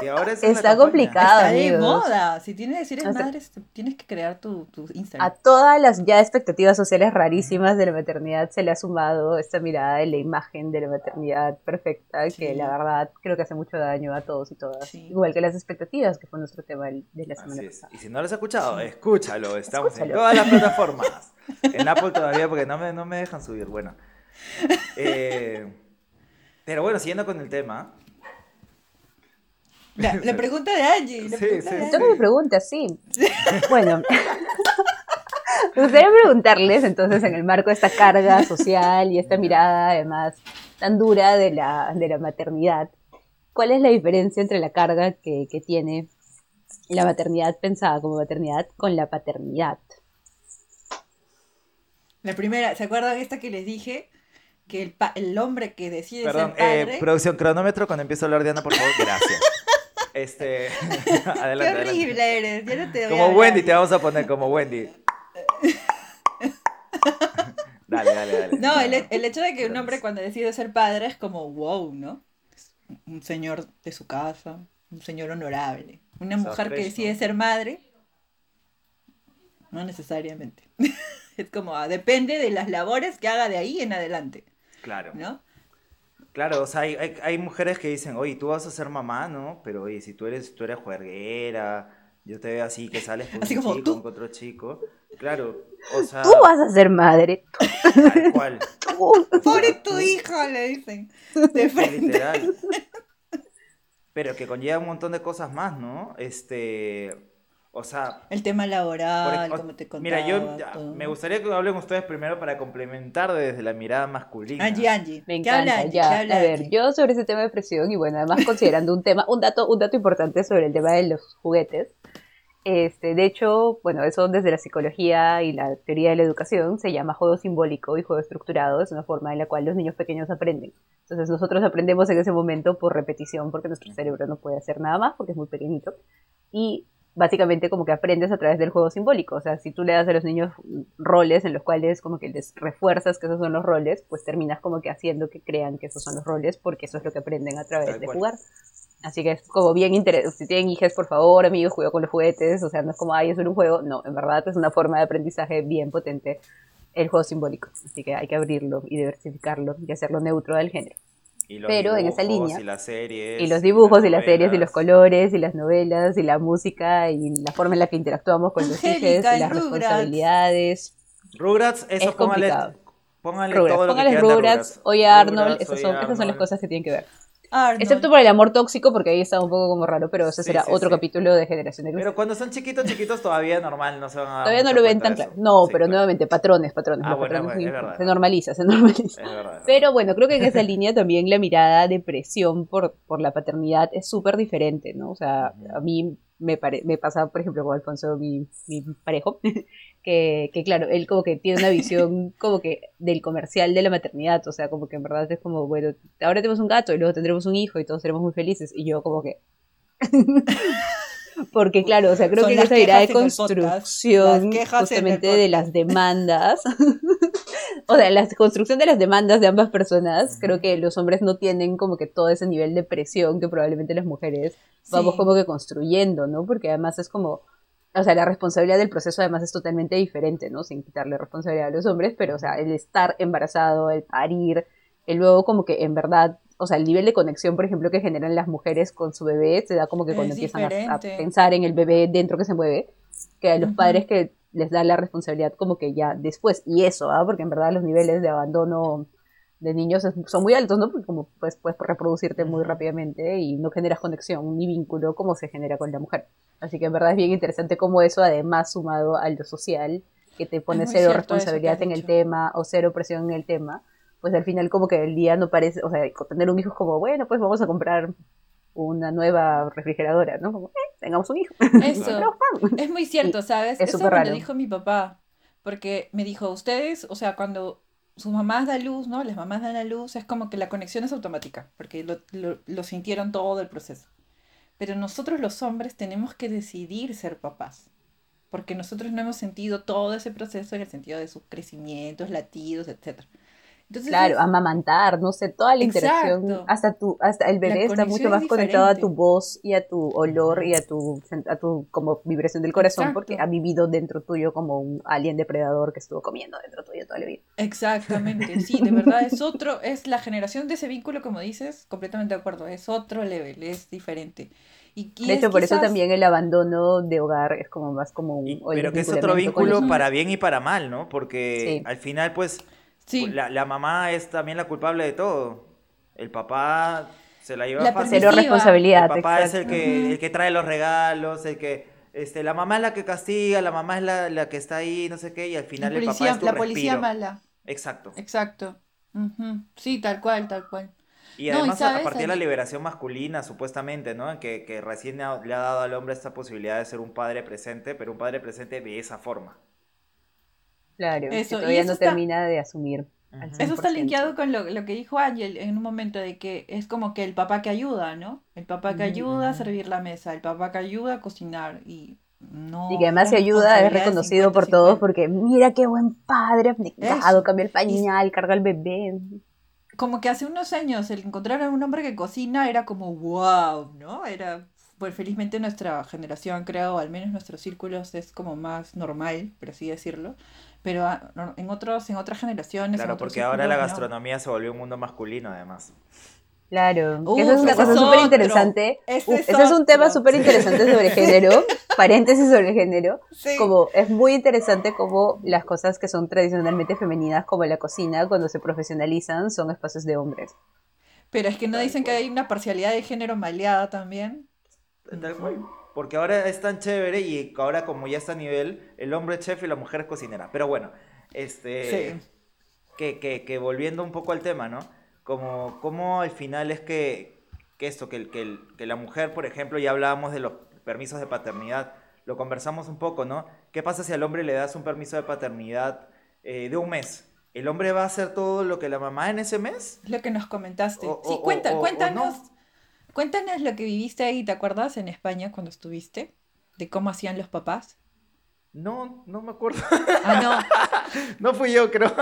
S1: Que ahora es
S2: Está complicado.
S3: Está de
S2: amigos.
S3: moda. Si tienes, eres
S2: O sea-
S3: madre, tienes que crear tu, tu
S2: A
S3: Instagram.
S2: todas las ya expectativas sociales rarísimas de la maternidad se le ha sumado esta mirada de la imagen de la maternidad perfecta, que la verdad creo que hace mucho daño a todos y todas.
S3: Sí.
S2: Igual que las expectativas, que fue nuestro tema de la semana
S1: Así es.
S2: pasada.
S1: Y si no lo has escuchado, escúchalo. Estamos en todas las plataformas. En Apple todavía porque no me, no me dejan subir. Bueno. Eh, pero bueno, siguiendo con el tema.
S3: La, la pregunta de Angie. la
S1: Sí,
S3: pregunta
S1: sí,
S3: de
S1: sí.
S2: Tengo mi pregunta, sí. Bueno, me gustaría preguntarles entonces en el marco de esta carga social y esta mirada además tan dura de la, de la maternidad, ¿cuál es la diferencia entre la carga que, que tiene la maternidad pensada como maternidad con la paternidad?
S3: La primera, ¿se acuerdan esta que les dije? Que el, pa- el hombre que decide
S1: Perdón,
S3: ser
S1: eh,
S3: padre.
S1: producción cronómetro cuando empiezo a hablar Diana, por favor, gracias. Este,
S3: Qué
S1: adelante,
S3: horrible
S1: adelante.
S3: eres. Ya no te voy
S1: Como. Wendy, te vamos a poner como Wendy. Dale, dale, dale.
S3: No, el, el hecho de que un hombre cuando decide ser padre es como wow, ¿no? Un señor de su casa, un señor honorable. Una mujer que decide ser madre, no necesariamente. Es como, ah, depende de las labores que haga de ahí en adelante,
S1: Claro.
S3: ¿no?
S1: Claro, o sea, hay, hay, hay mujeres que dicen, oye, tú vas a ser mamá, ¿no? Pero oye, si tú eres, tú eres juerguera, yo te veo así que sales con
S3: Así
S1: un
S3: como
S1: chico,
S3: tú.
S1: con otro chico. Claro, o sea,
S2: Tú vas a ser madre.
S1: tal cual,
S2: Tú.
S3: Pobre tu hija, le dicen. De frente.
S1: literal. Pero que conlleva un montón de cosas más, ¿no? Este, o sea,
S3: El tema laboral, como te contaba.
S1: mira, yo
S3: todo.
S1: me gustaría que hablen ustedes primero para complementar desde la mirada masculina.
S3: Angie, Angie.
S2: Me
S3: ¿Qué habla
S2: encanta,
S3: Angie?
S2: ya.
S3: ¿Qué habla
S2: A ver,
S3: Angie?
S2: yo sobre ese tema de presión y bueno, además considerando un tema, un dato, un dato importante sobre el tema de los juguetes. Este, de hecho, bueno, eso desde la psicología y la teoría de la educación se llama juego simbólico y juego estructurado, es una forma en la cual los niños pequeños aprenden. Entonces nosotros aprendemos en ese momento por repetición porque nuestro cerebro no puede hacer nada más porque es muy pequeñito. Y básicamente como que aprendes a través del juego simbólico. O sea, si tú le das a los niños roles en los cuales como que les refuerzas que esos son los roles, pues terminas como que haciendo que crean que esos son los roles porque eso es lo que aprenden a través
S1: Tal
S2: de
S1: cual.
S2: jugar. Así que es como bien interesante. Si tienen hijas, por favor, amigos, cuidado con los juguetes. O sea, no es como, ay, es un juego. No, en verdad es una forma de aprendizaje bien potente el juego simbólico. Así que hay que abrirlo y diversificarlo y hacerlo neutro del género.
S1: Y los
S2: Pero en esa línea-
S1: Y las series.
S2: Y los dibujos y las series y los colores y las novelas y la música y la forma en la que interactuamos con los hijos y las
S3: Rugrats.
S2: responsabilidades.
S1: Rugrats, eso
S2: Es
S1: póngale,
S2: complicado.
S1: póngale
S2: Rugrats.
S1: todo lo que
S2: Póngales
S1: quieran de
S2: Rugrats, oye Arnold,
S1: Rugrats,
S2: esas son, esas son las cosas que tienen que ver.
S3: Arnold.
S2: Excepto por el amor tóxico, porque ahí está un poco como raro, pero ese
S1: Sí,
S2: será
S1: sí,
S2: otro
S1: sí.
S2: capítulo de Generación de.
S1: Pero cuando son chiquitos, chiquitos, todavía normal, no se van a dar
S2: Todavía no lo ven tan claro. No,
S1: Sí,
S2: pero
S1: claro.
S2: nuevamente, patrones, patrones.
S1: Ah,
S2: los
S1: bueno,
S2: patrones
S1: bueno,
S2: son-
S1: es verdad.
S2: se normaliza, se normaliza.
S1: Es verdad.
S2: Pero bueno, creo que en esa línea también la mirada de presión por, por la paternidad es súper diferente, ¿no? O sea, a mí me, pare- me pasa, por ejemplo, con Alfonso, mi, mi parejo, que, que claro, él como que tiene una visión como que del comercial de la maternidad, o sea, como que en verdad es como, bueno, ahora tenemos un gato y luego tendremos un hijo y todos seremos muy felices, y yo como que... Porque claro, o sea, creo
S3: Son
S2: que esa mirada de
S3: podcast.
S2: construcción justamente de las demandas, o sea, la construcción de las demandas de ambas personas, creo que los hombres no tienen como que todo ese nivel de presión que probablemente las mujeres vamos como que construyendo, ¿no? Porque además es como, o sea, la responsabilidad del proceso además es totalmente diferente, ¿no? Sin quitarle responsabilidad a los hombres, pero, o sea, el estar embarazado, el parir, el luego como que en verdad, o sea, el nivel de conexión, por ejemplo, que generan las mujeres con su bebé, se da como que cuando
S3: Es
S2: empiezan a- a, pensar en el bebé dentro que se mueve, que a los
S3: Ujú.
S2: padres que les da la responsabilidad como que ya después. Y eso, ¿ah? porque en verdad los niveles de abandono de niños son muy altos, ¿no? Porque como pues, puedes reproducirte muy rápidamente y no generas conexión ni vínculo como se genera con la mujer. Así que en verdad es bien interesante cómo eso, además sumado a lo social, que te pone cero responsabilidad en el tema o cero presión en el tema, pues al final como que el día no parece, o sea, tener un hijo es como, bueno, pues vamos a comprar una nueva refrigeradora, ¿no? Como, eh, tengamos un hijo.
S3: Eso. Es muy cierto, ¿sabes?
S2: es
S3: Eso me lo dijo mi papá, porque me dijo, ustedes, o sea, cuando sus mamás dan luz, ¿no? Las mamás dan a luz, es como que la conexión es automática, porque lo, lo- lo sintieron todo el proceso. Pero nosotros los hombres tenemos que decidir ser papás, porque nosotros no hemos sentido todo ese proceso en el sentido de sus crecimientos, latidos, etc. Entonces,
S2: Claro,
S3: es-
S2: amamantar, no sé, toda la interacción,
S3: Exacto.
S2: hasta tu, hasta el bebé está mucho
S3: es
S2: más conectado a tu voz y a tu olor y a tu, a tu como vibración del corazón,
S3: Exacto.
S2: porque ha vivido dentro tuyo como un alien depredador que estuvo comiendo dentro tuyo toda la vida.
S3: Exactamente, sí, de verdad es otro, es la generación de ese vínculo, como dices, completamente de acuerdo, es otro level, es diferente. Y,
S2: De hecho, por eso también el abandono de hogar es como más como un...
S1: Y- pero que es otro vínculo para bien y para mal, ¿no? Porque
S2: Sí.
S1: al final, pues,
S3: Sí,
S1: la, la mamá es también la culpable de todo. El papá se la lleva
S3: La
S1: fácil.
S2: Cero responsabilidad.
S1: El papá es el que, el que trae los regalos, el que, este, la mamá es la que castiga, la mamá es la, la que está ahí, no sé qué, y al final el papá
S3: policía,
S1: es tu
S3: la policía mala,
S1: Exacto.
S3: exacto. Sí, tal cual, tal cual.
S1: Y
S3: No, y
S1: además a- partir de la liberación masculina, supuestamente, ¿no? Que, que recién ha- le ha dado al hombre esta posibilidad de ser un padre presente, pero un padre presente de esa forma.
S2: Claro, que
S3: Eso, y
S2: todavía
S3: eso
S2: no
S3: está-
S2: termina de asumir.
S3: Eso está
S2: 100%.
S3: linkeado con lo, lo que dijo Ángel en un momento de que es como que el papá que ayuda, ¿no? El papá que ayuda a servir la mesa, el papá que ayuda a cocinar y no...
S2: Y que además se ayuda, es reconocido por
S3: 50-50.
S2: todos porque mira qué buen padre, cambia el pañal, carga al bebé.
S3: como que hace unos años el encontrar a un hombre que cocina era como wow, ¿no? Era, pues felizmente nuestra generación, creo, o al menos nuestros círculos es como más normal, por así decirlo. Pero ah, en otros, en otras generaciones. en
S1: Claro,
S3: otros
S1: porque ahora la
S3: no.
S1: gastronomía se volvió un mundo masculino, además.
S2: Claro, que eso es una cosa súper interesante.
S3: Ese es
S2: ese es un tema súper interesante sobre género, paréntesis sobre género.
S3: Sí.
S2: Como es muy interesante como las cosas que son tradicionalmente femeninas, como la cocina, cuando se profesionalizan, son espacios de hombres.
S3: Pero es que no dicen que hay una parcialidad de género maleada también.
S1: Tal cual. Porque ahora es tan chévere y ahora como ya está a nivel, el hombre es chef y la mujer es cocinera. Pero bueno, este...
S3: Sí.
S1: Que, que, que volviendo un poco al tema, ¿no? Como, como al final es que, que esto, que, que, que la mujer, por ejemplo, ya hablábamos de los permisos de paternidad, lo conversamos un poco, ¿no? ¿Qué pasa si al hombre le das un permiso de paternidad eh, de un mes? ¿El hombre va a hacer todo lo que la mamá en ese mes?
S3: Es lo que nos comentaste.
S1: O-
S3: sí,
S1: o-
S3: cuenta,
S1: o- o
S3: cuéntanos.
S1: no.
S3: Cuéntanos lo que viviste ahí, ¿te acuerdas? En España cuando estuviste. De cómo hacían los papás.
S1: No, no me acuerdo.
S3: Ah, no.
S1: no fui yo, creo.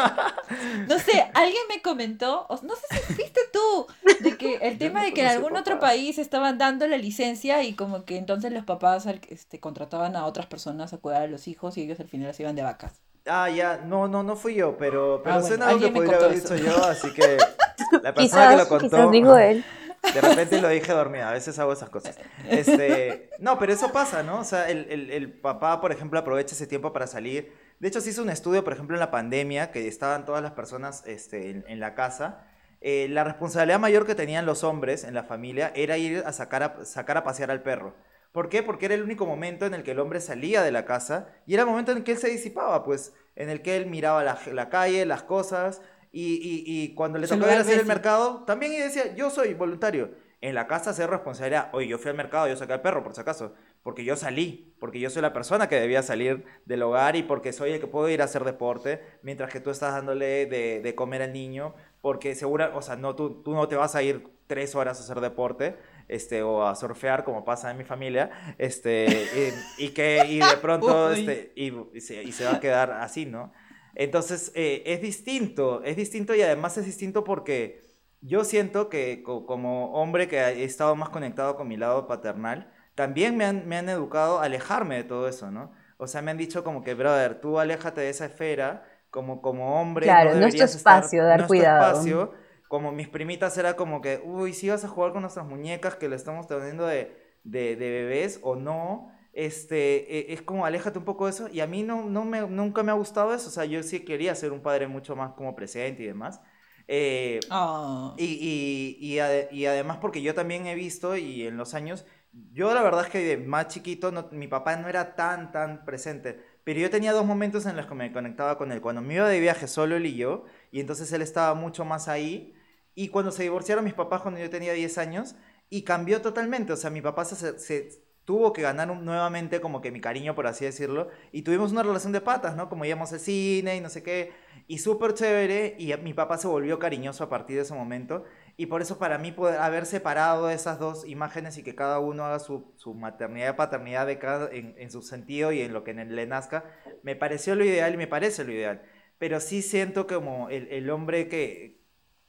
S3: No sé, alguien me comentó, o no sé si fuiste tú, de que el tema
S1: no
S3: de que en algún otro país estaban dando la licencia y como que entonces los papás este, contrataban a otras personas a cuidar a los hijos y ellos al final se iban de vacas.
S1: Ah, ya, no, no, no fui yo, pero, pero
S3: Ah, bueno,
S1: suena algo que
S3: alguien me
S1: podría haber dicho yo, así que la persona que lo contó,
S2: quizás dijo él.
S1: De repente lo dije dormida, a veces hago esas cosas. Este, no, pero eso pasa, ¿no? O sea, el, el- papá, por ejemplo, aprovecha ese tiempo para salir. De hecho, se hizo un estudio, por ejemplo, en la pandemia, que estaban todas las personas este, en, la casa. Eh, la responsabilidad mayor que tenían los hombres en la familia era ir a sacar a, sacar a pasear al perro. ¿Por qué? Porque era el único momento en el que el hombre salía de la casa y era el momento en el que él se disipaba, pues, en el que él miraba la calle, las cosas, y, y- y cuando le tocaba ir a hacer el mercado, también decía, yo soy voluntario. En la casa ser responsabilidad, oye, yo fui al mercado, yo saqué al perro, por si acaso, porque yo salí, porque yo soy la persona que debía salir del hogar y porque soy el que puedo ir a hacer deporte, mientras que tú estás dándole de, de comer al niño, porque segura, o sea, no, tú, tú no te vas a ir tres horas a hacer deporte, este, o a surfear, como pasa en mi familia, este, y, y que, y de pronto, este, y, y se, y se va a quedar así, ¿no? Entonces, eh, es distinto, es distinto y además es distinto porque yo siento que co- como hombre que he estado más conectado con mi lado paternal, también me han, me han educado a alejarme de todo eso, ¿no? O sea, me han dicho como que, brother, tú aléjate de esa esfera, como, como hombre.
S2: Claro, no es tu
S1: deberías estar-
S2: espacio, dar
S1: no es tu
S2: cuidado.
S1: espacio. Como mis primitas era como que, uy, si vas a jugar con nuestras muñecas que le estamos teniendo de, de, de bebés o no. Este, e- es como aléjate un poco de eso. Y a mí no, no me, nunca me ha gustado eso. O sea, yo sí quería ser un padre mucho más como presente y demás. Eh,
S3: Ah.
S1: y, y, y, ade- y además porque yo también he visto y en los años, yo la verdad es que de más chiquito no- mi papá no era tan, tan presente, pero yo tenía dos momentos en los que me conectaba con él. Cuando me iba de viaje solo él y yo, y entonces él estaba mucho más ahí. Y cuando se divorciaron mis papás cuando yo tenía 10 años, y cambió totalmente. O sea, mi papá se, se tuvo que ganar nuevamente como que mi cariño, por así decirlo, y tuvimos una relación de patas, ¿no? Como íbamos al cine y no sé qué, y súper chévere, y mi papá se volvió cariñoso a partir de ese momento, y por eso para mí poder haber separado esas dos imágenes y que cada uno haga su, su maternidad y paternidad de cada, en, su sentido y en lo que le nazca, me pareció lo ideal y me parece lo ideal. Pero sí siento como el, el hombre que,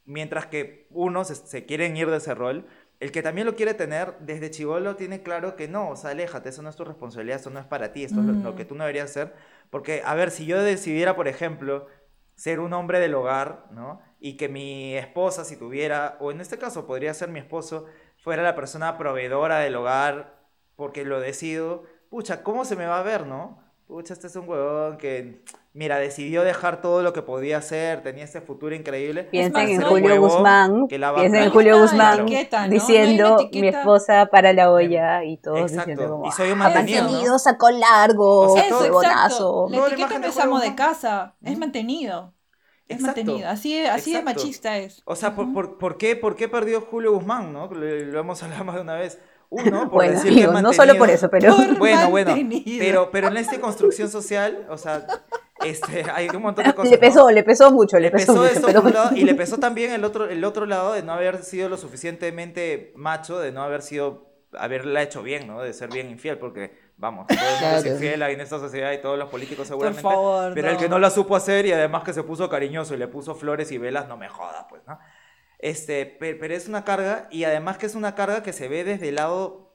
S1: mientras que unos se, se quieren ir de ese rol, el que también lo quiere tener desde chivolo tiene claro que no, o sea, aléjate, eso no es tu responsabilidad, esto no es para ti, esto es lo, lo que tú no deberías hacer. Porque, a ver, si yo decidiera, por ejemplo, ser un hombre del hogar, ¿no? Y que mi esposa, si tuviera, o en este caso podría ser mi esposo, fuera la persona proveedora del hogar, porque lo decido, pucha, ¿cómo se me va a ver, no? Pucha, este es un huevón que, mira, decidió dejar todo lo que podía hacer, tenía este futuro increíble.
S2: Piensen en Julio Guzmán,
S1: que
S2: piensen en. Julio Guzmán diciendo mi esposa para la olla y todos
S1: Exacto,
S2: diciendo como
S1: y soy un
S2: "Ah,
S1: mantenido, ¿no?
S2: mantenido, sacó largo,
S1: O sea,
S3: Eso,
S1: todo-
S2: huevonazo".
S3: exacto. La etiqueta no
S1: de
S3: es amo
S1: Julio
S3: de
S1: Guzmán.
S3: casa, es mantenido. Es
S1: Exacto.
S3: mantenido. Así, así de machista es.
S1: O sea, por, por, por qué, ¿por qué perdió Julio Guzmán, no? Lo, lo hemos hablado más de una vez. Uno, por
S2: Bueno,
S1: decir que
S2: amigo,
S1: es
S2: no solo por eso, pero
S3: Por
S1: Bueno, bueno,
S3: mantenido.
S1: pero, pero en esta construcción social, o sea, este, hay un montón de cosas.
S2: le
S1: ¿no?
S2: pesó, le pesó mucho, le,
S1: Le
S2: pesó,
S1: pesó
S2: mucho, pero
S1: un lado, y le pesó también el otro, el otro lado de no haber sido lo suficientemente macho, de no haber sido, haberla hecho bien, ¿no? De ser bien infiel, porque, vamos, todo el mundo es
S2: Claro.
S1: infiel ahí en esta sociedad y todos los políticos seguramente.
S3: favor,
S1: pero el
S3: no.
S1: que no la supo hacer y además que se puso cariñoso y le puso flores y velas, no me joda, pues, ¿no? Este, pe- pero es una carga, y además que es una carga que se ve desde el lado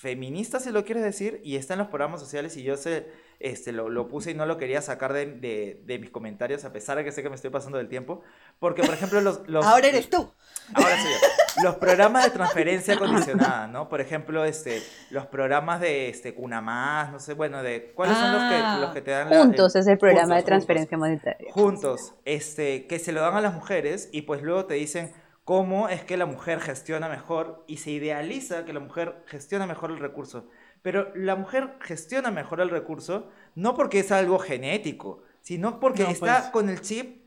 S1: feminista, si lo quieres decir, y está en los programas sociales, y yo sé, este, lo, lo puse y no lo quería sacar de, de- de mis comentarios, a pesar de que sé que me estoy pasando del tiempo, porque, por ejemplo, los... los
S3: Ahora eres tú.
S1: Ahora soy yo. Los programas de transferencia condicionada, ¿no? Por ejemplo, este, los programas de este, Cuna Más, no sé, bueno, de... ¿Cuáles son los
S3: Ah.
S1: que, los que te dan la...
S2: juntos es el programa
S1: Juntos,
S2: de transferencia monetaria.
S1: juntos, este, que se lo dan a las mujeres y pues luego te dicen cómo es que la mujer gestiona mejor y se idealiza que la mujer gestiona mejor el recurso. Pero la mujer gestiona mejor el recurso no porque es algo genético, sino porque
S3: No,
S1: está
S3: pues.
S1: con el chip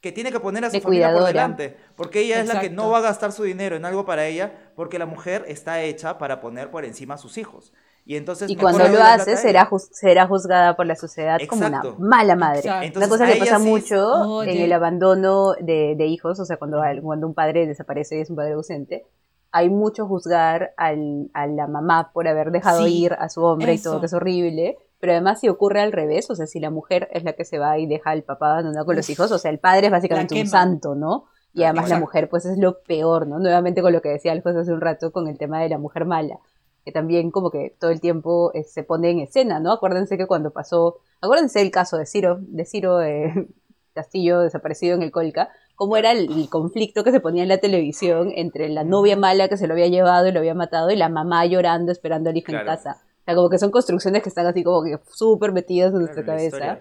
S1: que tiene que poner a su
S2: De
S1: familia por
S2: cuidadora.
S1: delante. Porque ella es la que no va a gastar su dinero en algo para ella, porque la mujer está hecha para poner por encima a sus hijos. Y entonces
S2: Y cuando lo hace, será, juz- será juzgada por la sociedad como una
S1: Exacto.
S2: mala madre.
S3: Exacto.
S1: Entonces,
S2: una cosa
S1: a
S2: que pasa
S1: sí es-
S2: mucho
S3: Oye.
S2: en el abandono de, de hijos, o sea, cuando, cuando un padre desaparece y es un padre ausente, hay mucho juzgar al, a la mamá por haber dejado
S3: Sí,
S2: ir a su hombre y todo,
S3: eso.
S2: que es horrible. Pero además si ocurre al revés, o sea, si la mujer es la que se va y deja al papá abandonado con los
S3: Uf,
S2: hijos, o sea, el padre es básicamente un santo, ¿no? Y además la
S1: Exacto.
S2: mujer, pues es lo peor, ¿no? Nuevamente con lo que decía Alfonso hace un rato con el tema de la mujer mala que también como que todo el tiempo eh, se pone en escena, ¿no? Acuérdense que cuando pasó, acuérdense el caso de Ciro, de Ciro eh, Castillo desaparecido en el Colca, cómo era el, el conflicto que se ponía en la televisión entre la novia mala que se lo había llevado y lo había matado y la mamá llorando esperando al hijo en casa. O sea, como que son construcciones que están así como que súper metidas en nuestra
S1: Claro,
S2: cabeza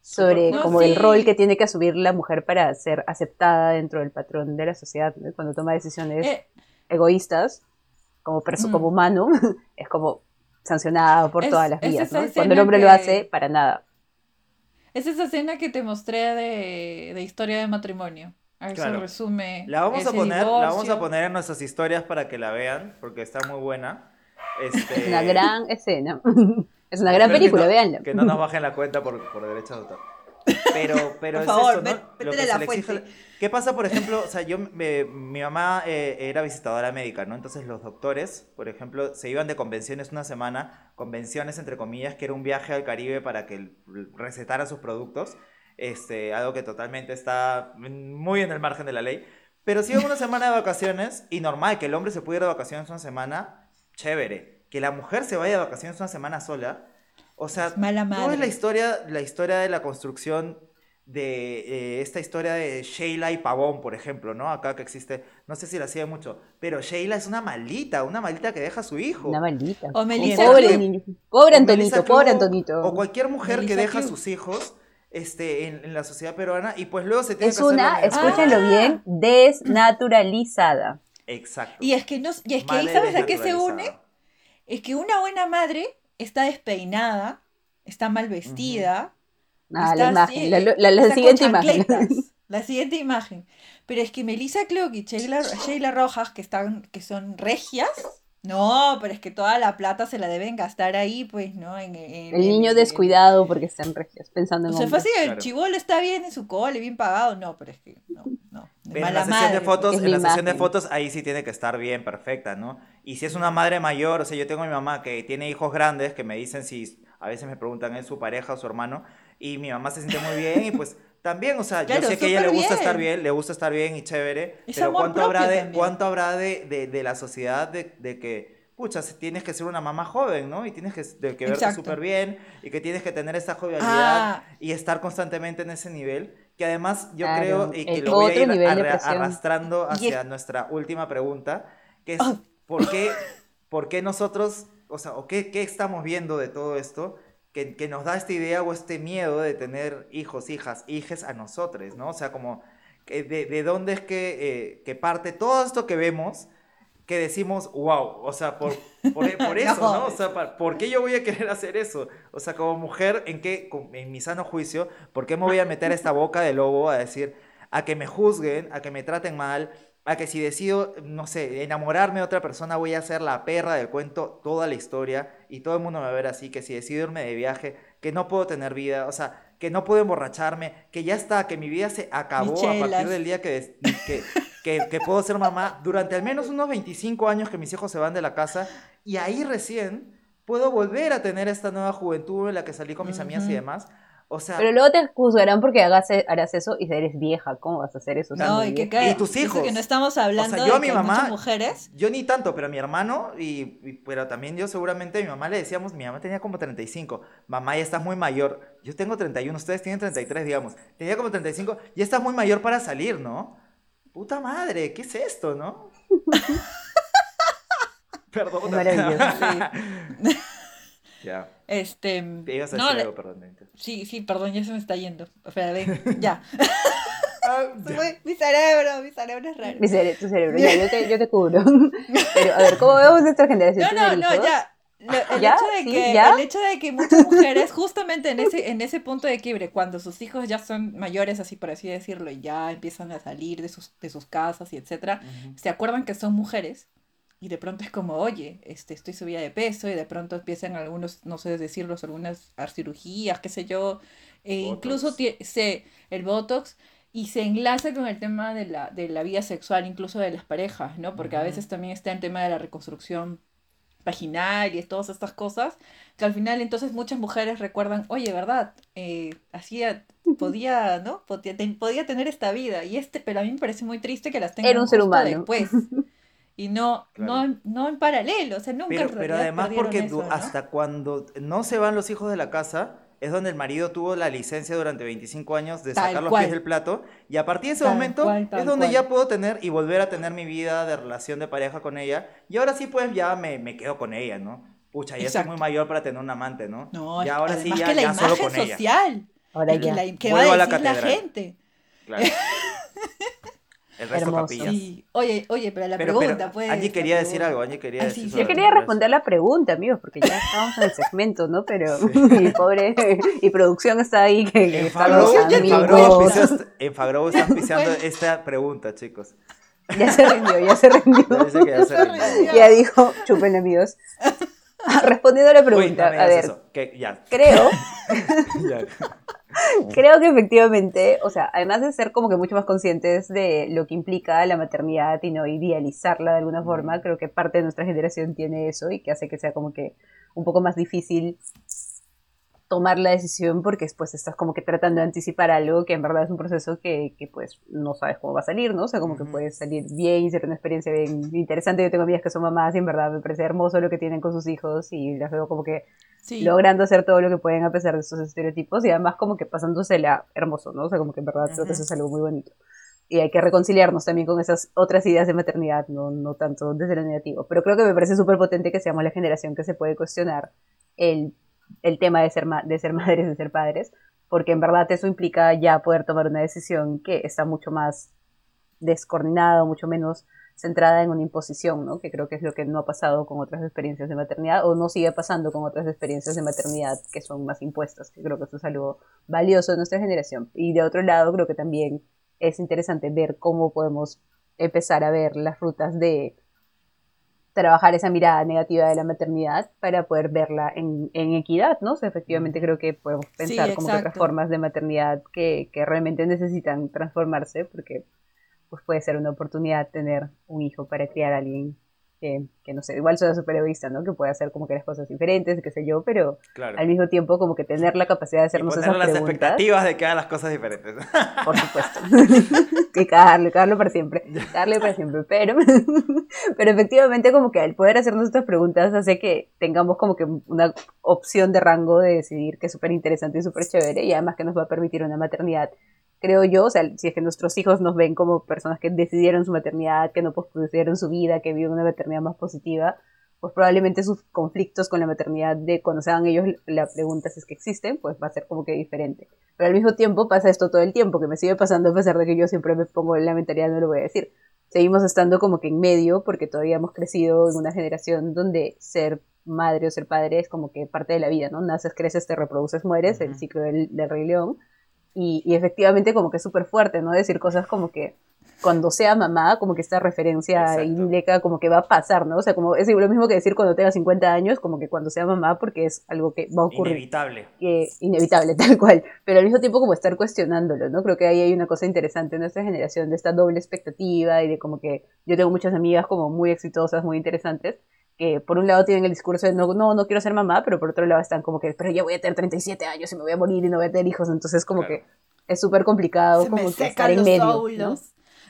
S2: sobre
S3: No,
S2: como
S3: sí.
S2: el rol que tiene que asumir la mujer para ser aceptada dentro del patrón de la sociedad, ¿no? cuando toma decisiones
S3: Eh,
S2: egoístas como, perso-
S3: Mm.
S2: como humano, es como sancionada por
S3: Es-
S2: todas las vías. Cuando el hombre lo
S3: que-
S2: hace, para nada.
S3: es esa escena que te mostré de, de historia de matrimonio. A ver,
S1: Claro.
S3: se resume.
S1: La vamos a poner, la vamos a poner en nuestras historias para que la vean, porque está muy buena. Este,
S2: Es una gran escena. es una gran
S1: espero que
S2: película,
S1: no-
S2: véanla.
S1: Que no nos bajen la cuenta por, por derechos de autor. Pero, pero
S3: Por
S1: es
S3: favor,
S1: esto, ¿no? Lo que
S3: la
S1: exige-. ¿Qué pasa, por ejemplo? O sea, yo, me- mi mamá eh, era visitadora médica, ¿no? Entonces los doctores, por ejemplo, se iban de convenciones una semana, convenciones entre comillas, que era un viaje al Caribe para que recetara sus productos. Este, algo que totalmente está muy en el margen de la ley. Pero si iban una semana de vacaciones, y normal que el hombre se pudiera de vacaciones una semana, chévere. Que la mujer se vaya de vacaciones una semana sola, o sea,
S3: Mala
S1: no es
S3: madre.
S1: la historia, la historia de la construcción de eh, esta historia de Sheila y Pavón, por ejemplo, ¿no? Acá que existe, no sé si la sigue mucho, pero Sheila es una maldita, una maldita que deja a su hijo.
S2: Una maldita.
S3: O Melissa
S2: Pobre. Pobre
S1: O
S2: Antonito,
S1: Melissa
S2: pobre Antonito.
S1: O cualquier mujer que deja a
S3: Club.
S1: sus hijos este, en, en la sociedad peruana y pues luego se tiene
S2: Es
S1: que hacer
S2: una,
S1: la-
S2: escúchenlo
S3: Ah.
S2: bien, desnaturalizada.
S1: Exacto.
S3: Y es que, no, y es que ahí
S1: Madre
S3: sabes a qué se une. Es que una buena madre está despeinada, está mal vestida.
S2: Ah,
S3: está
S2: la imagen,
S3: así,
S2: la, la- la
S3: está con
S2: siguiente imagen.
S3: La siguiente imagen. Pero es que Melissa Clark y Sheila, Sheila Rojas, que están, que son regias, no, pero es que toda la plata se la deben gastar ahí, pues, ¿no? En, en-
S2: El niño
S3: en-
S2: descuidado porque están regios, pensando
S3: O
S2: en
S3: sea, fue
S2: hombres.
S3: así, el
S1: Claro.
S3: chivolo está bien en su cole, bien pagado. No, pero es que, no, no. de
S1: en la sesión
S3: madre,
S1: de fotos, en
S2: la
S1: sesión de fotos ahí sí tiene que estar bien, perfecta, ¿no? Y si es una madre mayor, o sea, yo tengo a mi mamá que tiene hijos grandes que me dicen si a veces me preguntan es su pareja o su hermano y mi mamá se siente muy bien y pues también, o sea,
S3: Claro,
S1: yo sé que a ella le gusta
S3: bien.
S1: estar bien, le gusta estar bien y chévere,
S3: Es
S1: pero cuánto habrá de cuánto habrá de, de, de la sociedad de, de que pucha, tienes que ser una mamá joven, ¿no? Y tienes que, de que verte súper bien y que tienes que tener esta jovialidad
S3: Ah.
S1: y estar constantemente en ese nivel, que además yo
S2: Claro,
S1: creo y que lo voy a ir arra- arrastrando hacia nuestra última pregunta, que es
S3: Ah.
S1: ¿por qué, por qué nosotros, o sea, o qué, qué estamos viendo de todo esto que, que nos da esta idea o este miedo de tener hijos, hijas, hijes a nosotros, ¿no? O sea, como que de, de dónde es que, eh, que parte todo esto que vemos que decimos, wow, o sea, por, por, por eso,
S3: No.
S1: ¿no? O sea, ¿por qué yo voy a querer hacer eso? O sea, como mujer, ¿en qué, en mi sano juicio, ¿por qué me voy a meter esta boca de lobo a decir, a que me juzguen, a que me traten mal, a que si decido, no sé, enamorarme de otra persona, voy a ser la perra del cuento toda la historia y todo el mundo me va a ver así, que si decido irme de viaje, que no puedo tener vida, o sea, que no puedo emborracharme, que ya está, que mi vida se acabó a partir
S3: Michelas.
S1: del día que, que, que, que puedo ser mamá durante al menos unos 25 años que mis hijos se van de la casa y ahí recién puedo volver a tener esta nueva juventud en la que salí con mis amigas y demás. O sea,
S2: Pero luego te juzgarán porque hagas, e, harás eso y eres vieja. ¿Cómo vas a hacer eso?
S3: No, y que cae-
S1: Y tus
S3: eso
S1: hijos.
S3: que no estamos hablando
S1: yo
S3: de
S1: a mi
S3: que
S1: mamá-
S3: muchas mujeres.
S1: yo ni tanto, pero a mi hermano, y, y- pero también yo seguramente a mi mamá le decíamos, mi mamá tenía como 35, mamá ya estás muy mayor, yo tengo 31, ustedes tienen 33, digamos, tenía como 35, ya estás muy mayor para salir, ¿no? Puta madre, ¿qué es esto, no? Perdón.
S2: Es maravilloso.
S1: ya,
S3: Este,
S1: te ibas a
S3: no,
S1: decir algo, perdón.
S3: Sí, sí, perdón, ya se me está yendo. Espera, ven, ya.
S1: Ah, ya.
S3: mi cerebro, mi cerebro es raro.
S2: Mi cere- tu cerebro, ya, yo te, yo te cubro. Pero, a ver, ¿cómo vemos nuestra generación?
S3: No, no,
S2: ¿Tener
S3: no, ya. Lo- el,
S2: ¿Ya?
S3: Hecho de
S2: ¿Sí?
S3: que,
S2: ¿Ya?
S3: el hecho de que muchas mujeres, justamente en ese, en ese punto de quiebre, cuando sus hijos ya son mayores, así por así decirlo, y ya empiezan a salir de sus, de sus casas y etcétera, se acuerdan que son mujeres y de pronto es como, oye, este, estoy subida de peso y de pronto empiezan algunos, no sé decirlos, algunas cirugías, qué sé yo, e incluso se, el Botox y se enlaza con el tema de la, de la vida sexual, incluso de las parejas, ¿no? Porque a veces también está el tema de la reconstrucción vaginal y todas estas cosas, que al final entonces muchas mujeres recuerdan, oye, ¿verdad? Eh, hacía, podía, ¿no? Podía, ten- podía tener esta vida, y este, pero a mí me parece muy triste que las tengan
S2: Era un ser humano.
S3: después. Y no, no,
S1: Claro.
S3: en- no en paralelo, o sea, nunca
S1: Pero,
S3: en
S1: pero además porque
S3: eso, ¿no?
S1: hasta cuando no se van los hijos de la casa, es donde el marido tuvo la licencia durante 25 años de
S3: Tal
S1: sacar los
S3: cual.
S1: pies del plato, y a partir de ese
S3: Tal
S1: momento
S3: cual, tal
S1: es donde
S3: cual.
S1: ya puedo tener y volver a tener mi vida de relación de pareja con ella, y ahora sí pues ya me, me quedo con ella, ¿no? Pucha, ya
S3: Exacto.
S1: soy muy mayor para tener un amante, ¿no?
S3: No, que
S1: ahora sí ya,
S3: que la
S1: ya solo con ella.
S3: social,
S2: Ahora
S3: y que,
S2: ya.
S3: la, que va
S1: a
S3: a
S1: la
S3: decir la
S1: catedral.
S3: gente.
S1: Claro. El resto
S2: Hermoso.
S1: capillas.
S3: Sí. Oye, oye, pero la
S1: Pero,
S3: pregunta,
S1: pero
S3: pues.
S1: Angie quería decir algo, Angie quería decir
S3: sí,
S2: Yo quería responder la pregunta, amigos, porque ya estábamos en el segmento, ¿no? Pero mi pobre y producción está ahí que, que
S1: En Fagrow están pisando esta pregunta, chicos.
S2: Ya se rindió, ya se rindió.
S1: Ya dice que ya se
S3: Se
S1: rindió.
S3: rindió.
S2: Ya dijo, chupen amigos. Respondiendo a la
S1: Uy,
S2: pregunta,
S1: no
S2: a ver,
S1: eso, que ya,
S2: creo,
S1: ya.
S2: creo que efectivamente, o sea, además de ser como que mucho más conscientes de lo que implica la maternidad y no idealizarla de alguna forma, creo que parte de nuestra generación tiene eso y que hace que sea como que un poco más difícil tomar la decisión porque después estás como que tratando de anticipar algo que en verdad es un proceso que, que pues no sabes cómo va a salir, ¿no? O sea, como que puede salir bien y ser una experiencia bien interesante. Yo tengo amigas que son mamás y en verdad me parece hermoso lo que tienen con sus hijos y las veo como que
S3: Sí,
S2: logrando hacer todo lo que pueden a pesar de esos estereotipos y además como que pasándosela hermoso, ¿no? O sea, como que en verdad creo que eso es algo muy bonito. Y hay que reconciliarnos también con esas otras ideas de maternidad, no, no tanto desde lo negativo. Pero creo que me parece súper potente que seamos la generación que se puede cuestionar el, el tema de ser, de ser madres, de ser padres, porque en verdad eso implica ya poder tomar una decisión que está mucho más descoordinada, mucho menos centrada en una imposición, ¿no? Que creo que es lo que no ha pasado con otras experiencias de maternidad o no sigue pasando con otras experiencias de maternidad que son más impuestas, que creo que eso es algo valioso de nuestra generación. Y de otro lado, creo que también es interesante ver cómo podemos empezar a ver las rutas de trabajar esa mirada negativa de la maternidad para poder verla en, en equidad, ¿no? O sea, efectivamente creo que podemos pensar como que otras formas de maternidad que, que realmente necesitan transformarse porque pues puede ser una oportunidad tener un hijo para criar a alguien que, que no sé, igual suena súper egoísta, ¿no? Que puede hacer como que las cosas diferentes, qué sé yo, pero
S1: Claro.
S2: al mismo tiempo como que tener la capacidad de
S1: Y
S2: hacernos
S1: poner
S2: esas
S1: las
S2: preguntas.
S1: expectativas de que hagan las cosas diferentes.
S2: Por supuesto. que cagarlo, cagarlo para siempre. Cagarlo para siempre. Pero, pero efectivamente, como que al poder hacernos estas preguntas hace que tengamos como que una opción de rango de decidir que es súper interesante y súper chévere y además que nos va a permitir una maternidad. Creo yo, o sea, si es que nuestros hijos nos ven como personas que decidieron su maternidad, que no pospusieron su vida, que viven una maternidad más positiva, pues probablemente sus conflictos con la maternidad de cuando se hagan ellos la pregunta si es que existen, pues va a ser como que diferente. Pero al mismo tiempo pasa esto todo el tiempo, que me sigue pasando a pesar de que yo siempre me pongo en la mentalidad, no lo voy a decir. Seguimos estando como que en medio porque todavía hemos crecido en una generación donde ser madre o ser padre es como que parte de la vida, ¿no? Naces, creces, te reproduces, mueres, el
S1: Ujú.
S2: ciclo del, del Rey León. Y, y efectivamente como que es súper fuerte, ¿no? Decir cosas como que cuando sea mamá, como que esta referencia idílica como que va a pasar, ¿no? O sea, como es lo mismo que decir cuando tenga 50 años, como que cuando sea mamá, porque es algo que va a ocurrir
S1: Inevitable.
S2: que inevitable, tal cual, pero al mismo tiempo como estar cuestionándolo, ¿no? Creo que ahí hay una cosa interesante en nuestra generación de esta doble expectativa y de como que yo tengo muchas amigas como muy exitosas, muy interesantes, que por un lado tienen el discurso de no, no, no quiero ser mamá, pero por otro lado están como que, pero ya voy a tener 37 años y me voy a morir y no voy a tener hijos, entonces como
S1: Claro.
S2: que es súper complicado
S3: Se
S2: como
S3: me
S2: que estar en medio, ¿no?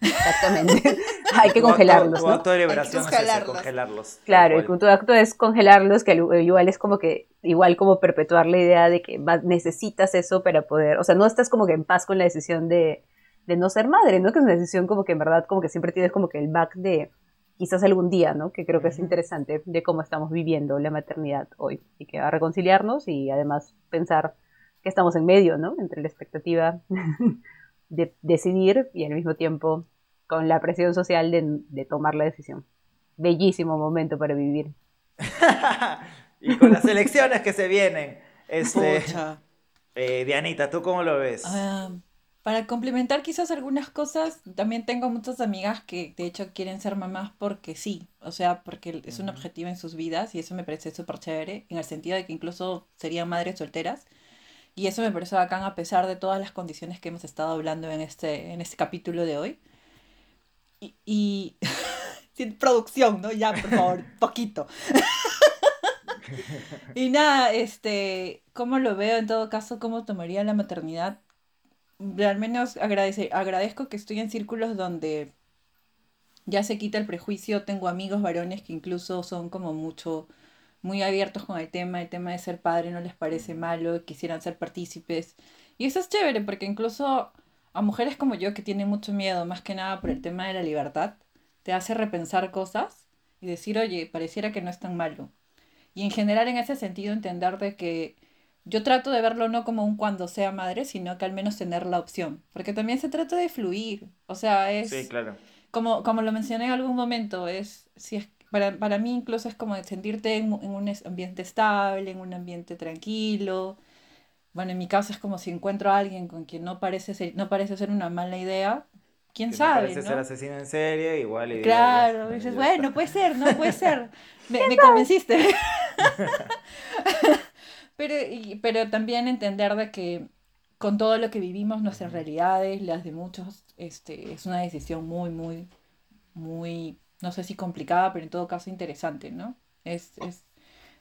S2: Exactamente, hay que congelarlos,
S1: Tu
S2: ¿no?
S1: acto de liberación es ese,
S3: congelarlos.
S2: Claro,
S1: cual.
S2: tu acto es congelarlos, que al- igual es como que, igual como perpetuar la idea de que va- necesitas eso para poder, o sea, no estás como que en paz con la decisión de, de no ser madre, ¿no? Que es una decisión como que en verdad como que siempre tienes como que el back de quizás algún día, ¿no? Que creo que es interesante de cómo estamos viviendo la maternidad hoy y que va a reconciliarnos y además pensar que estamos en medio, ¿no? Entre la expectativa de decidir y al mismo tiempo con la presión social de, de tomar la decisión. Bellísimo momento para vivir.
S1: y con las elecciones que se vienen. Este, eh, Dianita, ¿tú cómo lo ves?
S3: Ah, para complementar quizás algunas cosas, también tengo muchas amigas que de hecho quieren ser mamás porque sí, o sea, porque es un objetivo en sus vidas y eso me parece súper chévere, en el sentido de que incluso serían madres solteras y eso me parece bacán a pesar de todas las condiciones que hemos estado hablando en este, en este capítulo de hoy. Y, y... sin producción, ¿no? Ya, por favor, poquito. Y nada, este, ¿cómo lo veo en todo caso? ¿Cómo tomaría la maternidad? Al menos agradece, agradezco que estoy en círculos donde ya se quita el prejuicio. Tengo amigos varones que incluso son como mucho, muy abiertos con el tema. El tema de ser padre no les parece malo, quisieran ser partícipes. Y eso es chévere porque incluso a mujeres como yo que tienen mucho miedo, más que nada por el tema de la libertad, te hace repensar cosas y decir, oye, pareciera que no es tan malo. Y en general en ese sentido entender de que yo trato de verlo no como un cuando sea madre, sino que al menos tener la opción. Porque también se trata de fluir. O sea, es
S1: Sí, claro.
S3: como, como lo mencioné en algún momento, es, si es para, para mí incluso es como sentirte en, en un ambiente estable, en un ambiente tranquilo. Bueno, en mi caso es como si encuentro a alguien con quien no parece ser, no parece ser una mala idea, quién
S1: Que
S3: sabe,
S1: parece
S3: ¿no?
S1: ser asesino en serie, igual. y-
S3: Claro, dices, bueno, puede ser, no puede ser. Me, me convenciste. Pero, y- pero también entender de que con todo lo que vivimos, nuestras realidades, las de muchos, este, es una decisión muy, muy, muy, no sé si complicada, pero en todo caso interesante, ¿no? Es, es,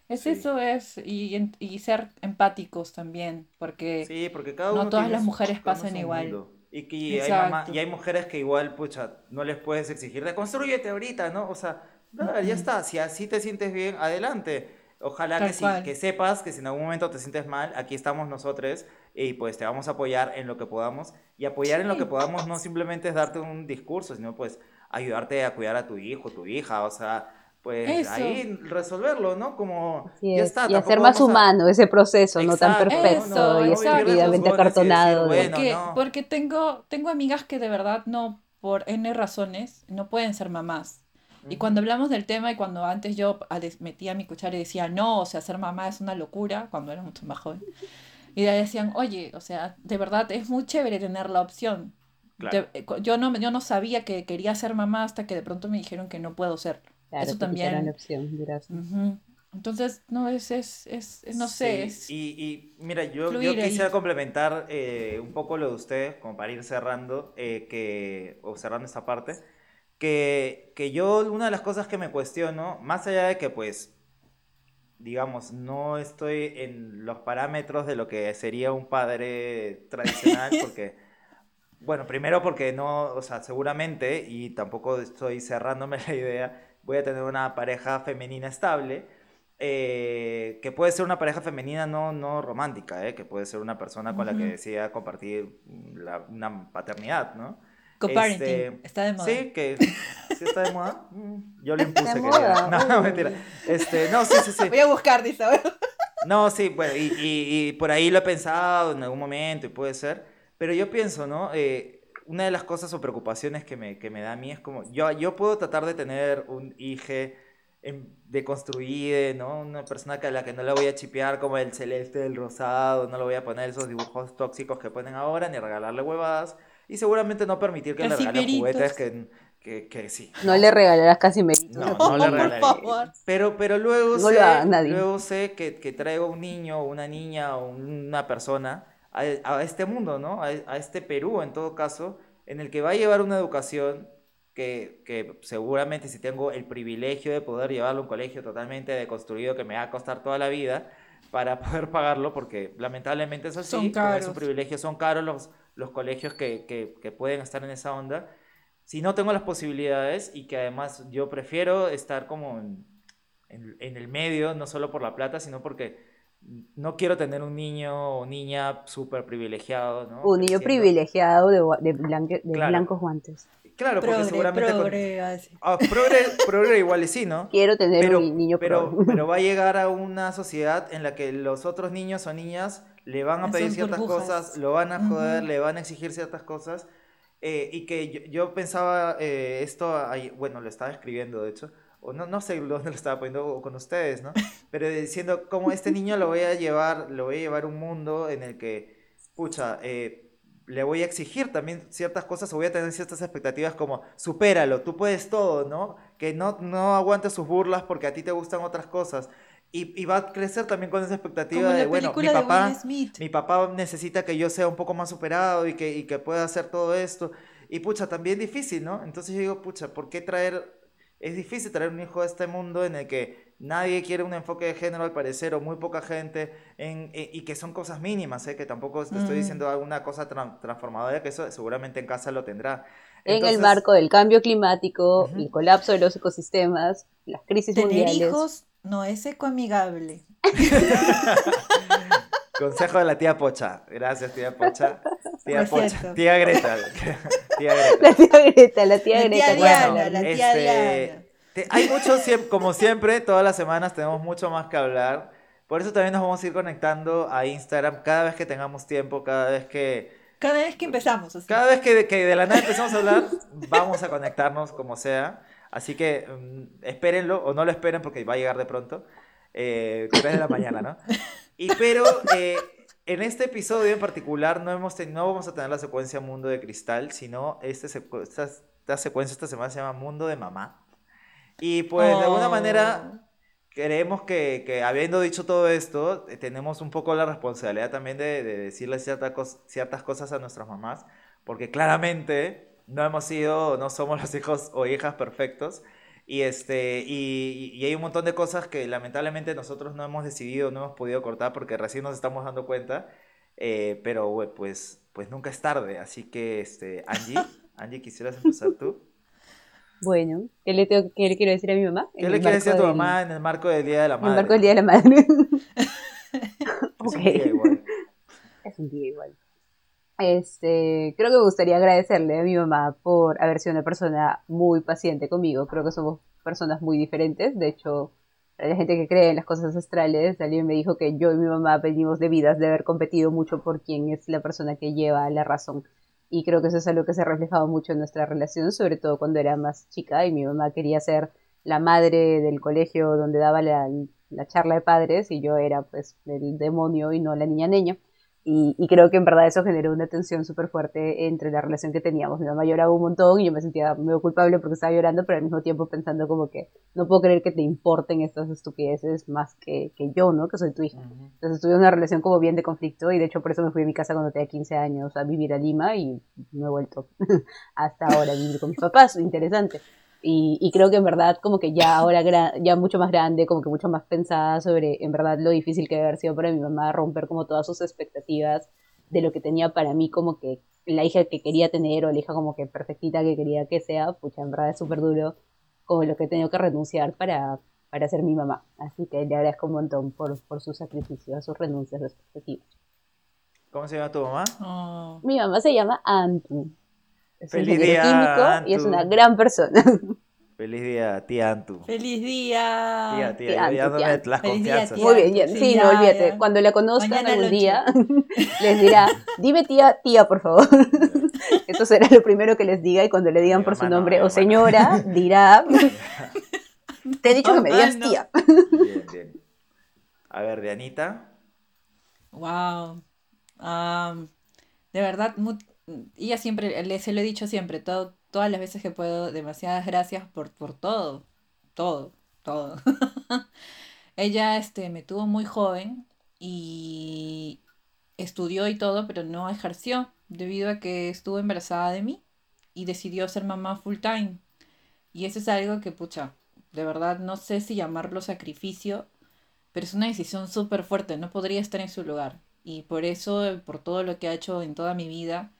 S3: Es
S1: Sí.
S3: eso, es, y, y ser empáticos también, porque
S1: Sí, porque cada
S3: no
S1: uno
S3: todas
S1: tiene
S3: las mujeres pasan igual.
S1: mundo. Y que hay, mamá- y hay mujeres que igual, pucha, no les puedes exigir de construyete ahorita, ¿no? O sea, brother, ya está, si así te sientes bien, adelante. Ojalá
S3: Tal
S1: que, sí, que sepas que si en algún momento te sientes mal, aquí estamos nosotros y pues te vamos a apoyar en lo que podamos. Y apoyar en lo que
S3: Sí.
S1: podamos no simplemente es darte un discurso, sino pues ayudarte a cuidar a tu hijo, tu hija, o sea, pues
S3: Eso.
S1: ahí resolverlo, ¿no? Como
S2: Así
S1: ya
S2: es,
S1: está.
S2: y hacer más
S1: vamos a-
S2: humano ese proceso, no tan
S1: Exacto,
S2: perfecto
S3: no,
S2: y estúpidamente
S1: decir,
S2: acartonado. de-
S1: bueno,
S3: porque,
S1: no.
S3: porque tengo, tengo amigas que de verdad no, por N razones, no pueden ser mamás. Y cuando hablamos del tema y cuando antes yo metía mi cuchara y decía, no, o sea, ser mamá es una locura, cuando era mucho más joven. Y ahí decían, oye, o sea, de verdad es muy chévere tener la opción.
S1: Claro.
S3: De- eh, yo, no, yo no sabía que quería ser mamá hasta que de pronto me dijeron que no puedo ser.
S2: Claro,
S3: Eso también.
S2: la opción, dirás.
S3: Ujú. Entonces, no, es, es, es, es- no sé,
S1: Sí,
S3: es...
S1: Y, y mira, yo, yo
S3: fluir ahí.
S1: quisiera complementar eh, un poco lo de ustedes, como para ir cerrando, eh, que, o cerrando esta parte, que, que yo una de las cosas que me cuestiono, más allá de que pues, digamos, no estoy en los parámetros de lo que sería un padre tradicional, porque, bueno, primero porque no, o sea, seguramente, y tampoco estoy cerrándome la idea, voy a tener una pareja femenina estable eh, que puede ser una pareja femenina no, no romántica, eh, que puede ser una persona con la que decida compartir la- una paternidad, ¿no?
S3: Co-parenting,
S1: Este,
S3: está de moda.
S1: Sí, que sí está de moda. Mm, Yo lo impuse,
S2: De
S1: querida.
S2: moda,
S1: No,
S2: uy.
S1: mentira. Este, no, sí, sí, sí.
S3: Voy a buscar, dice.
S1: No, sí, bueno, y, y- y por ahí lo he pensado en algún momento y puede ser, pero yo pienso, ¿no? Eh, una de las cosas o preocupaciones que me, que me da a mí es como, yo, yo puedo tratar de tener un hijo de construir, ¿no? Una persona que a la que no le voy a chipear como el celeste, el rosado, no le voy a poner esos dibujos tóxicos que ponen ahora, ni regalarle huevadas, y seguramente no permitir que le regalen juguetes que, que, que sí.
S2: No le regalarás casi mérito.
S1: No,
S3: No,
S1: no le
S3: por
S1: regalaría.
S3: favor.
S1: Pero, pero luego
S2: No
S1: sé,
S2: nadie.
S1: luego sé que, que traigo un niño, una niña o una persona a, a este mundo, ¿no? A, a este Perú, en todo caso, en el que va a llevar una educación que, que seguramente si tengo el privilegio de poder llevarlo a un colegio totalmente deconstruido que me va a costar toda la vida para poder pagarlo, porque lamentablemente es así,
S3: Son
S1: como es un
S3: caros.
S1: privilegio, son caros los, los colegios que, que, que pueden estar en esa onda. Si no tengo las posibilidades y que además yo prefiero estar como en, en- en el medio, no solo por la plata, sino porque no quiero tener un niño o niña súper privilegiado, ¿no?
S2: Un niño privilegiado de, de, blanque- de
S1: Claro.
S2: blancos guantes.
S1: Claro, porque
S3: Progre,
S1: seguramente... con-
S3: progre, así.
S1: Ah, progre, progre igual y sí, ¿no?
S2: Quiero tener
S1: Pero,
S2: un niño
S1: pero, pero va a llegar a una sociedad en la que los otros niños o niñas le van a
S3: En
S1: pedir ciertas
S3: burbujas.
S1: cosas, lo van a joder, le van a exigir ciertas cosas. eh, y que yo, yo pensaba eh, esto, ahí- bueno, lo estaba escribiendo de hecho, o no, no sé dónde lo estaba poniendo con ustedes, ¿no? Pero diciendo cómo este niño lo voy a llevar, lo voy a llevar a un mundo en el que, pucha, eh, le voy a exigir también ciertas cosas o voy a tener ciertas expectativas como, supéralo, tú puedes todo, ¿no? Que no, no aguantes sus burlas porque a ti te gustan otras cosas. Y, y va a crecer también con esa expectativa
S3: Como
S1: de,
S3: la
S1: bueno, mi papá,
S3: Will Smith.
S1: mi papá necesita que yo sea un poco más superado y que, y que pueda hacer todo esto. Y pucha, también difícil, ¿no? Entonces yo digo, pucha, ¿por qué traer... Es difícil traer un hijo a este mundo en el que nadie quiere un enfoque de género al parecer, o muy poca gente, en, e- y que son cosas mínimas, ¿eh? Que tampoco te estoy
S3: Mm.
S1: diciendo alguna cosa tran- transformadora, que eso seguramente en casa lo tendrá.
S2: en el
S1: Entonces,
S2: marco del cambio climático,
S1: Ujú.
S2: el colapso de los ecosistemas, las crisis
S3: Tener
S2: mundiales.
S3: hijos no es ecoamigable.
S1: Consejo de la tía Pocha. Gracias, tía Pocha. Tía Pocha.
S3: cierto.
S1: Tía Greta. tía Greta.
S2: La tía Greta, la tía
S3: La
S2: Greta.
S3: tía Diana, la tía
S1: este,
S3: Diana.
S1: te- hay mucho, como siempre, todas las semanas tenemos mucho más que hablar. Por eso también nos vamos a ir conectando a Instagram cada vez que tengamos tiempo, cada vez que,
S3: Cada vez que empezamos.
S1: cada vez que, que de la nada empezamos a hablar, vamos a conectarnos como sea. Así que mm, espérenlo o no lo esperen porque va a llegar de pronto. Eh, 3 de la mañana, ¿no? Y pero eh, en este episodio en particular no, hemos no vamos a tener la secuencia Mundo de Cristal, sino este secu- esta, esta secuencia esta semana se llama Mundo de Mamá. Y pues de alguna
S3: Oh.
S1: manera creemos que, que habiendo dicho todo esto, eh, tenemos un poco la responsabilidad también de, de decirles cierta cos- ciertas cosas a nuestras mamás, porque claramente no hemos sido, no somos los hijos o hijas perfectos. Y, este, y, y hay un montón de cosas que lamentablemente nosotros no hemos decidido, no hemos podido cortar porque recién nos estamos dando cuenta. Eh, pero pues, pues nunca es tarde. Así que, este, Angie, Angie, ¿quisieras empezar tú?
S2: Bueno, ¿qué le, tengo, qué le quiero decir a mi mamá?
S1: ¿Qué le quieres decir a tu mamá en el marco del Día de la Madre?
S2: En el marco del Día de la Madre.
S1: Es un día igual.
S2: Es un día igual. Este, creo que me gustaría agradecerle a mi mamá por haber sido una persona muy paciente conmigo. Creo que somos personas muy diferentes. De hecho, la gente que cree en las cosas astrales, alguien me dijo que yo y mi mamá venimos de vidas de haber competido mucho por quién es la persona que lleva la razón. Y creo que eso es algo que se ha reflejado mucho en nuestra relación, sobre todo cuando era más chica y mi mamá quería ser la madre del colegio donde daba la, la charla de padres y yo era pues el demonio y no la niña niña. Y, y, creo que en verdad eso generó una tensión súper fuerte entre la relación que teníamos. Mi mamá lloraba un montón y yo me sentía medio culpable porque estaba llorando, pero al mismo tiempo pensando como que no puedo creer que te importen estas estupideces más que, que yo, ¿no? Que soy tu hija. Entonces tuve una relación como bien de conflicto y de hecho por eso me fui a mi casa cuando tenía 15 años a vivir a Lima y no he vuelto hasta ahora a vivir con mis papás. Interesante. Y, y, creo que en verdad como que ya ahora ya mucho más grande, como que mucho más pensada sobre en verdad lo difícil que debe haber sido para mi mamá romper como todas sus expectativas de lo que tenía para mí como que la hija que quería tener o la hija como que perfectita que quería que sea, pucha, en verdad es súper duro como lo que he tenido que renunciar para, para ser mi mamá. Así que le agradezco un montón por, por sus sacrificios, sus renuncias, sus expectativas.
S1: ¿Cómo se llama tu mamá?
S2: Oh. Mi mamá se llama Antu. Es
S1: Feliz
S2: un
S1: día,
S2: químico
S1: Antu.
S2: y es una gran persona.
S1: Feliz día, tía Antu.
S3: ¡Feliz día!
S1: Tía, tía,
S2: Tía Antu,
S1: ya
S2: tía Antu.
S1: las
S3: Feliz día,
S1: confianzas.
S3: tía.
S2: Muy bien, ya-
S3: Sí,
S2: sí,
S3: ya,
S2: no olvídate.
S3: ya.
S2: Cuando la conozcan
S3: Mañana
S2: algún día, les dirá, dime tía, tía, por favor. Eso será lo primero que les diga y cuando le digan
S1: Mi
S2: por su nombre o señora, dirá, te he dicho que me digas
S3: no.
S2: tía.
S1: Bien, bien. A ver, de Anita.
S3: Wow. De verdad, mu- ella siempre, le, se lo he dicho siempre, todo, todas las veces que puedo, demasiadas gracias por, por todo, todo, todo. Ella este, me tuvo muy joven y estudió y todo, pero no ejerció debido a que estuvo embarazada de mí y decidió ser mamá full time. Y eso es algo que, pucha, de verdad no sé si llamarlo sacrificio, pero es una decisión súper fuerte, no podría estar en su lugar. Y por eso, por todo lo que ha hecho en toda mi vida,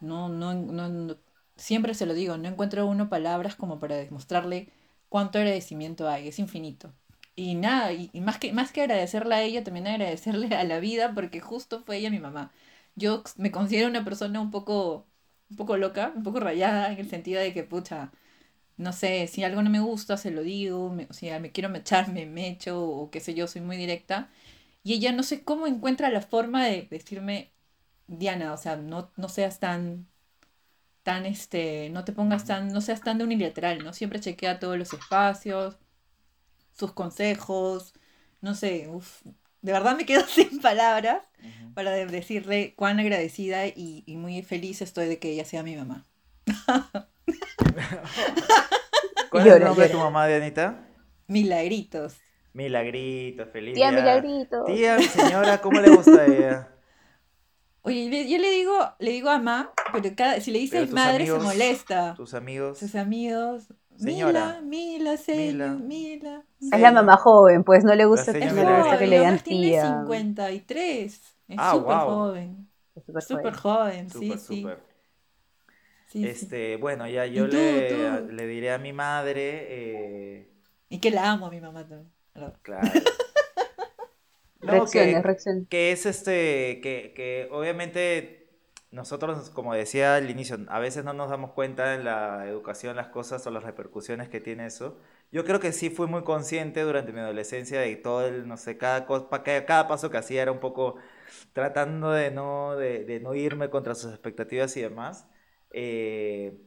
S3: no, no, no, siempre se lo digo, no encuentro uno palabras como para demostrarle cuánto agradecimiento hay, es infinito. Y nada, y, más que, más que agradecerle a ella, también agradecerle a la vida, porque justo fue ella mi mamá. Yo me considero una persona un poco, un poco loca, un poco rayada, en el sentido de que, pucha, no sé, si algo no me gusta, se lo digo, me- si me quiero mechar, me mecho, o qué sé yo, soy muy directa. Y ella no sé cómo encuentra la forma de decirme, Diana, o sea, no, no seas tan, tan, este, no te pongas tan, no seas tan de unilateral, ¿no? Siempre chequea todos los espacios, sus consejos, no sé, uf, de verdad me quedo sin palabras para de- decirle cuán agradecida y, y muy feliz estoy de que ella sea mi mamá.
S1: ¿Cuál es el nombre de tu mamá, de Anita?
S3: Milagritos.
S1: Milagrito, feliz
S2: Tía
S1: día.
S2: Milagrito.
S1: Tía, señora, ¿cómo le gusta a ella?
S3: Oye, yo le digo, le digo a ma, pero cada, si le dice
S1: Pero tus
S3: madre
S1: amigos,
S3: se molesta.
S1: Tus amigos.
S3: Sus amigos.
S1: Señora.
S3: Mila, Mila, Celia,
S1: Mila.
S3: Mila.
S2: Es la mamá joven, pues no le gusta,
S3: Es
S2: no le gusta que
S3: joven,
S2: le digan
S3: además tiene
S2: tía.
S3: 53. Es
S1: Ah,
S3: súper joven.
S2: Es súper
S3: Súper
S2: joven.
S3: joven, sí,
S1: Súper,
S3: sí.
S1: súper.
S3: sí, sí.
S1: Este, bueno, ya yo
S3: ¿Y tú,
S1: le,
S3: tú?
S1: le diré a mi madre, eh,
S3: Y que la amo a mi mamá también.
S1: claro. No,
S2: Reacciones,
S1: que,
S2: reacciones.
S1: que es este, que, que obviamente nosotros, como decía al inicio, a veces no nos damos cuenta en la educación las cosas o las repercusiones que tiene eso. Yo creo que sí fui muy consciente durante mi adolescencia de todo el, no sé, cada, cosa, cada, cada paso que hacía era un poco tratando de no, de, de no irme contra sus expectativas y demás. Eh,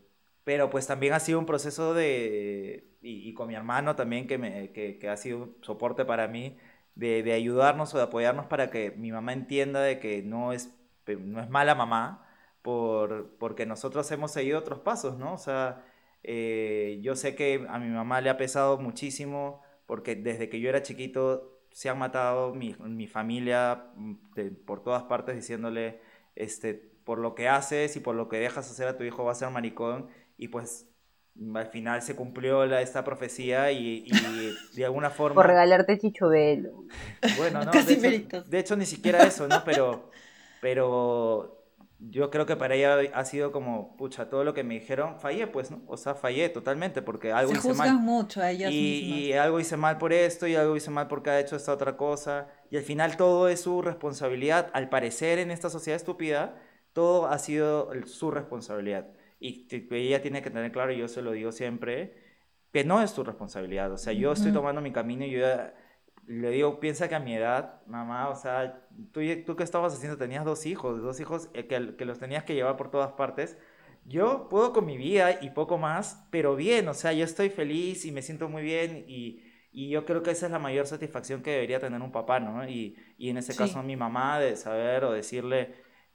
S1: pero pues también ha sido un proceso de, y, y con mi hermano también, que, me, que, que ha sido un soporte para mí, de, de ayudarnos o de apoyarnos para que mi mamá entienda de que no es, no es mala mamá, por, porque nosotros hemos seguido otros pasos, ¿no? O sea, eh, yo sé que a mi mamá le ha pesado muchísimo, porque desde que yo era chiquito se han matado mi, mi familia mm, por todas partes diciéndole, este, por lo que haces y por lo que dejas hacer a tu hijo va a ser maricón, y pues al final se cumplió la, esta profecía y, y de alguna forma...
S2: Por regalarte chichovelo.
S1: Bueno, no,
S3: Casi
S1: de, hecho,
S3: méritos.
S1: de hecho ni siquiera eso, ¿no? Pero, pero yo creo que para ella ha sido como, pucha, todo lo que me dijeron, fallé, pues, ¿no? O sea, fallé totalmente porque algo
S3: Se
S1: hice
S3: juzgan
S1: mal.
S3: mucho a ellas
S1: Y,
S3: mismas.
S1: y algo hice mal por esto y algo hice mal porque ha hecho esta otra cosa. Y al final todo es su responsabilidad. Al parecer en esta sociedad estúpida, todo ha sido su responsabilidad. Y ella tiene que tener claro, y yo se lo digo siempre, que no es tu responsabilidad. O sea, yo estoy tomando mi camino y yo le digo, piensa que a mi edad, mamá, o sea, tú, tú qué estabas haciendo, tenías dos hijos, dos hijos eh, que, que los tenías que llevar por todas partes. Yo puedo con mi vida y poco más, pero bien, o sea, yo estoy feliz y me siento muy bien y, y yo creo que esa es la mayor satisfacción que debería tener un papá, ¿no? Y, y en ese
S3: Sí.
S1: caso mi mamá de saber o decirle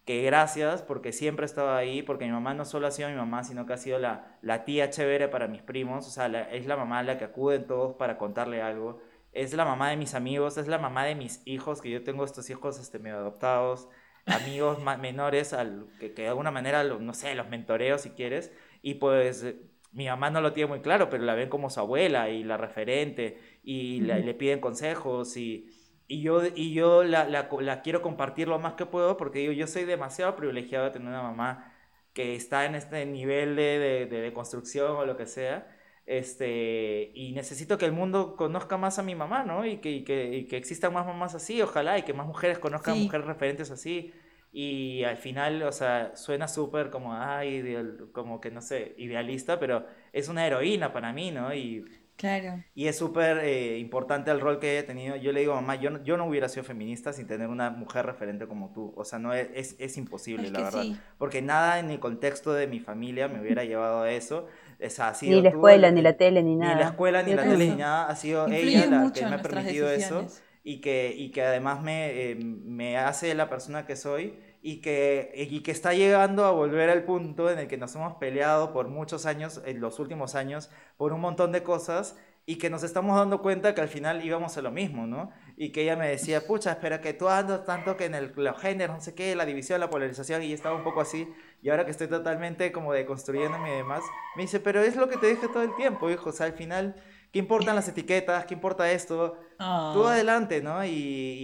S1: que gracias porque siempre estaba ahí, porque mi mamá no solo ha sido mi mamá, sino que ha sido la, la tía chévere para mis primos, o sea, la- es la mamá a la que acuden todos para contarle algo, es la mamá de mis amigos, es la mamá de mis hijos, que yo tengo estos hijos este, medio adoptados, amigos ma- menores, al, que, que de alguna manera, lo- no sé, los mentoreo si quieres, y pues mi mamá no lo tiene muy claro, pero la ven como su abuela y la referente, y la-
S2: Ujú.
S1: le piden consejos, y, y yo, y yo la, la, quiero compartir lo más que puedo, porque digo, yo soy demasiado privilegiado de tener una mamá que está en este nivel de, de, de, de construcción o lo que sea, este, y necesito que el mundo conozca más a mi mamá, ¿no? Y que, y que, y que existan más mamás así, ojalá, y que más mujeres conozcan
S3: Sí.
S1: mujeres referentes así. Y al final, o sea, suena súper como, ay, ideal- como que no sé, idealista, pero es una heroína para mí, ¿no? Y,
S3: Claro.
S1: y es súper eh, importante el rol que ella ha tenido. Yo le digo, mamá, yo no, yo no hubiera sido feminista sin tener una mujer referente como tú. O sea, no es, es, es imposible,
S3: Es
S1: la verdad.
S3: sí.
S1: Porque nada en el contexto de mi familia me hubiera llevado a eso. O sea, ha sido
S2: Ni la
S1: tú
S2: escuela,
S1: el-
S2: ni la tele, ni
S1: ni
S2: nada.
S1: la escuela, ni la
S2: también.
S1: tele, ni nada. Ha sido
S3: Influye
S1: ella la que me ha permitido eso
S3: decisiones.
S1: y que, y que además me, eh, me hace la persona que soy y que, y que está llegando a volver al punto en el que nos hemos peleado por muchos años, en los últimos años, por un montón de cosas y que nos estamos dando cuenta que al final íbamos a lo mismo, ¿no? Y que ella me decía, pucha, espera que tú andas tanto que en el, los géneros, no sé qué, la división, la polarización, y estaba un poco así, y ahora que estoy totalmente como deconstruyéndome y demás, me dice, pero es lo que te dije todo el tiempo, hijo, o sea, al final, ¿qué importan las etiquetas? ¿Qué importa esto? Tú
S3: Ah,
S1: adelante, ¿no? Y,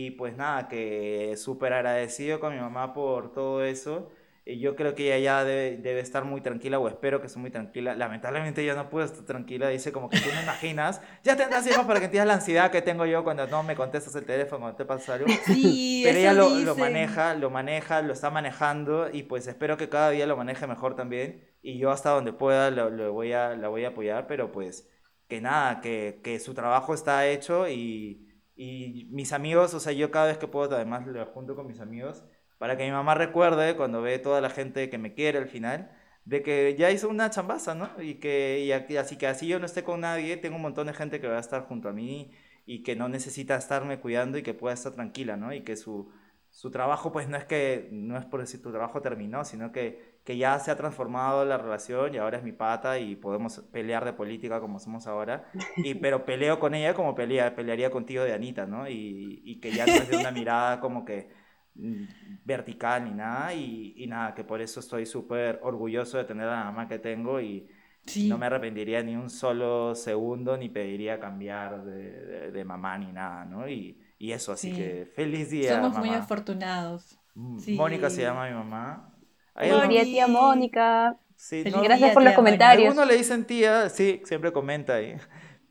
S1: y pues nada, que súper agradecido con mi mamá por todo eso. Y yo creo que ella ya debe, debe estar muy tranquila, o espero que esté muy tranquila. Lamentablemente ella no puede estar tranquila, dice como que tú no imaginas. Ya tendrás hijos para que entiendas la ansiedad que tengo yo cuando no me contestas el teléfono, cuando te pasa algo.
S3: Sí,
S1: Pero ella lo, maneja, lo maneja, lo está manejando y pues espero que cada día lo maneje mejor también. Y yo hasta donde pueda lo, lo voy a, la voy a apoyar, pero pues que nada, que, que su trabajo está hecho y, y mis amigos, o sea, yo cada vez que puedo además lo junto con mis amigos para que mi mamá recuerde cuando ve toda la gente que me quiere al final. De que ya hizo una chambaza, ¿no? Y que y así que así yo no esté con nadie, tengo un montón de gente que va a estar junto a mí y que no necesita estarme cuidando y que pueda estar tranquila, ¿no? Y que su, su trabajo, pues no es que, no es por decir tu trabajo terminó, sino que, que ya se ha transformado la relación y ahora es mi pata y podemos pelear de política como somos ahora. Y, pero peleo con ella como pelea, pelearía contigo de Anita, ¿no? Y, y que ya no es de una mirada como que mm, vertical ni nada. Y, y nada, que por eso estoy súper orgulloso de tener a la mamá que tengo y,
S3: Sí.
S1: no me arrepentiría ni un solo segundo, ni pediría cambiar de, de- de mamá ni nada, ¿no? Y, y eso, así
S3: Sí.
S1: que feliz día,
S3: Somos muy
S1: mamá.
S3: afortunados.
S1: Mm,
S3: Sí.
S1: Mónica se llama mi mamá. ¿Hay
S2: Feliz
S1: algún-
S2: día, tía Mónica.
S1: Sí, no-
S2: Gracias por los
S3: tía
S2: comentarios.
S1: algunos le dicen tía, sí, siempre comenta ahí.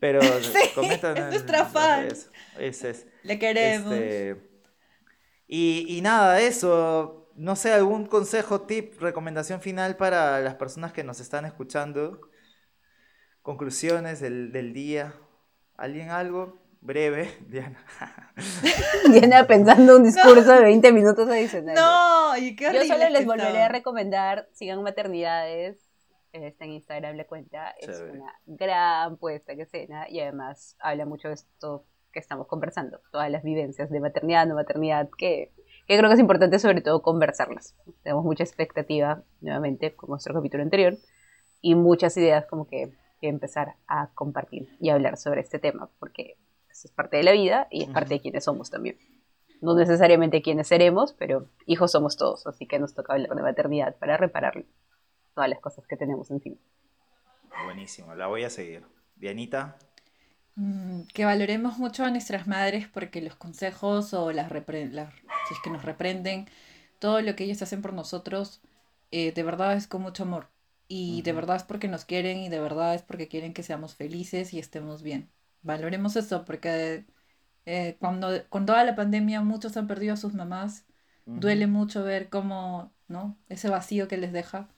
S1: Pero comenta
S3: es
S1: en-
S3: nuestra fan.
S1: redes. Ese es.
S3: Le queremos.
S1: Este, y, y nada, eso. No sé, algún consejo, tip, recomendación final para las personas que nos están escuchando. Conclusiones del, del día. ¿Alguien algo? Breve, Diana.
S2: Diana pensando un discurso de 20 minutos adicionales.
S3: No, y qué
S2: Yo
S3: horrible
S2: solo les volveré a recomendar, sigan maternidades, está en Instagram la cuenta, es
S1: Chévere.
S2: una gran puesta en escena y además habla mucho de esto que estamos conversando, todas las vivencias de maternidad, no maternidad, que, que creo que es importante sobre todo conversarlas. Tenemos mucha expectativa, nuevamente, con nuestro capítulo anterior, y muchas ideas como que, que empezar a compartir y hablar sobre este tema, porque es parte de la vida y es parte de quienes somos también no necesariamente quienes seremos, pero hijos somos todos, así que nos toca hablar de maternidad para reparar todas las cosas que tenemos encima.
S1: buenísimo, la voy a seguir. Bienita.
S3: Mm, que valoremos mucho a nuestras madres porque los consejos o las, repre- las- si es que nos reprenden, todo lo que ellas hacen por nosotros, eh, de verdad es con mucho amor. Y de verdad es porque nos quieren y de verdad es porque quieren que seamos felices y estemos bien. Valoremos eso porque eh, cuando con toda la pandemia muchos han perdido a sus mamás,
S1: Ujú.
S3: duele mucho ver cómo, ¿no? Ese vacío que les deja.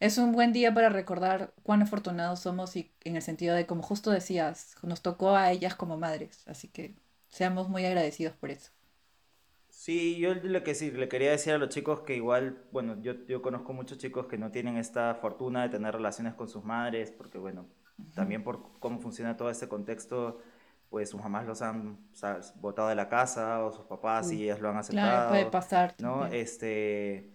S3: Es un buen día para recordar cuán afortunados somos y en el sentido de, como justo decías, nos tocó a ellas como madres, así que seamos muy agradecidos por eso.
S1: Sí, yo lo que sí, le quería decir a los chicos que igual, bueno, yo, yo conozco muchos chicos que no tienen esta fortuna de tener relaciones con sus madres, porque bueno, también por cómo funciona todo este contexto, pues sus mamás los han sa- botado de la casa o sus papás y ellas lo han
S3: Claro, puede
S1: aceptado,
S3: pasar
S1: ¿no?
S3: también.
S1: Este,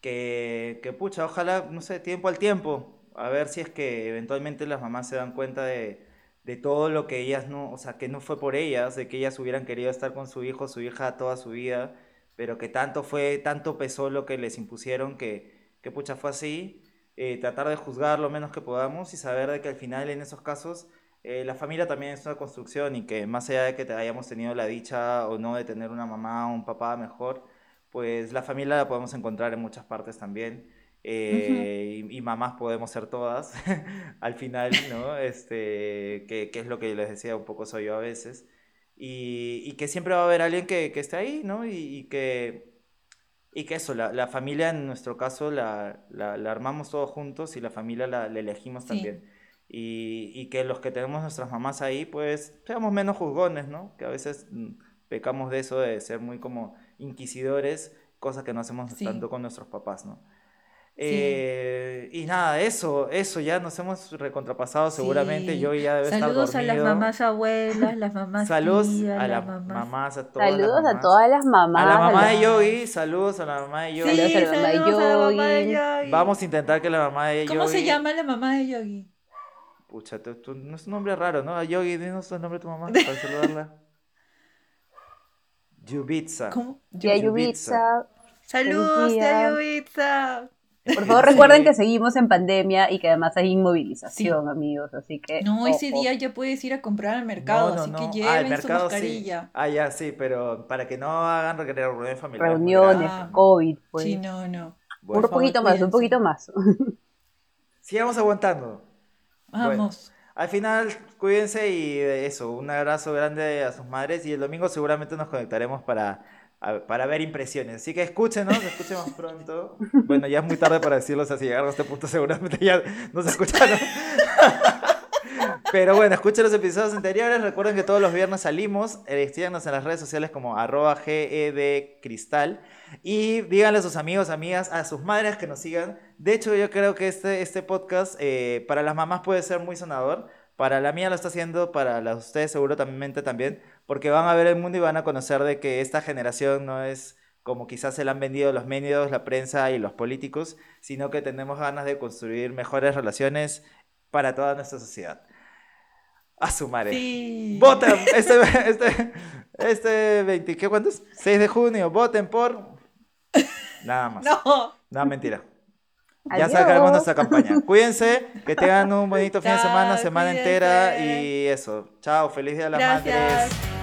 S1: que, que pucha, ojalá, no sé, tiempo al tiempo, a ver si es que eventualmente las mamás se dan cuenta de, de todo lo que ellas no, o sea, que no fue por ellas, de que ellas hubieran querido estar con su hijo, su hija toda su vida, pero que tanto fue, tanto pesó lo que les impusieron que, que pucha, fue así, eh, tratar de juzgar lo menos que podamos y saber de que al final en esos casos eh, la familia también es una construcción y que más allá de que hayamos tenido la dicha o no de tener una mamá o un papá mejor, pues la familia la podemos encontrar en muchas partes también. eh, y, y mamás podemos ser todas al final, ¿no? Este, que, que es lo que les decía, un poco soy yo a veces. Y, y que siempre va a haber alguien que, que esté ahí, ¿no? Y, y que, y que eso, la, la familia en nuestro caso la, la, la armamos todos juntos y la familia la, elegimos
S3: Sí.
S1: también. Y, y que los que tenemos nuestras mamás ahí, pues seamos menos juzgones, ¿no? Que a veces mm, pecamos de eso, de ser muy como inquisidores, cosa que no hacemos
S3: Sí.
S1: tanto con nuestros papás, ¿no?
S3: Sí.
S1: Eh, y nada, eso, eso, ya nos hemos recontrapasado seguramente,
S3: Sí.
S1: yo ya debe estar
S3: Saludos a las mamás abuelas, las mamás
S1: Saludos
S3: tías,
S1: a
S3: las
S1: las
S3: mamás.
S1: mamás, a todas las
S2: Saludos a
S1: mamás.
S2: todas las mamás.
S1: A la mamá
S2: las-
S1: de Yogi, saludos a la mamá de Yogi.
S2: Saludos
S3: Sí,
S2: a la mamá de
S3: saludos a la mamá de
S2: Yogi.
S3: Yogi.
S1: Vamos a intentar que la mamá de
S3: ¿Cómo se
S1: Yogi-
S3: llama la mamá de Yogi?
S1: Pucha, tú- tú- no es un nombre raro, ¿no? Yogi, dinos el nombre de tu mamá para saludarla. Yubitsa.
S3: ¿Cómo?
S1: Yubitsa.
S2: Yubitsa.
S3: Saludos, tía Yubitsa.
S2: Por favor,
S1: Sí.
S2: recuerden que seguimos en pandemia y que además hay inmovilización, amigos. Así que.
S3: No, ese
S2: ojo.
S3: día ya puedes ir a comprar al mercado,
S1: No, no,
S3: así
S1: no.
S3: que
S1: Ah,
S3: lleven su
S1: mercado sí.
S3: mascarilla.
S1: Ah, ya, sí, pero para que no hagan reuniones familiares.
S2: Reuniones,
S1: grandes.
S3: Ah.
S2: COVID, pues.
S3: Sí, no, no.
S1: Bueno,
S2: un
S3: favor,
S2: poquito más, un poquito más.
S1: sigamos aguantando.
S3: Vamos.
S1: Al final, cuídense y eso, un abrazo grande a sus madres y el domingo seguramente nos conectaremos para, para ver impresiones. Así que escúchenos, escuchemos pronto. Bueno, ya es muy tarde para decirlo, o sea, si llegaron a este punto seguramente ya nos escucharon. Pero bueno, escuchen los episodios anteriores. Recuerden que todos los viernes salimos. Eh, en las redes sociales como arroba gedcristal. Y díganle a sus amigos, amigas, a sus madres que nos sigan. De hecho, yo creo que este, este podcast eh, para las mamás puede ser muy sonador. Para la mía lo está haciendo, para las de ustedes seguramente también. Porque van a ver el mundo y van a conocer de que esta generación no es como quizás se la han vendido los medios, la prensa y los políticos, sino que tenemos ganas de construir mejores relaciones para toda nuestra sociedad. A su madre.
S3: Sí.
S1: Voten este, este, este 20, ¿qué cuántos? 6 de junio, voten por... Nada más.
S3: No.
S1: No, mentira. Ya
S2: Adiós.
S1: sacaremos nuestra campaña. Cuídense, que tengan un bonito fin de semana, semana entera y eso. Chao, feliz día de las
S3: Gracias.
S1: madres.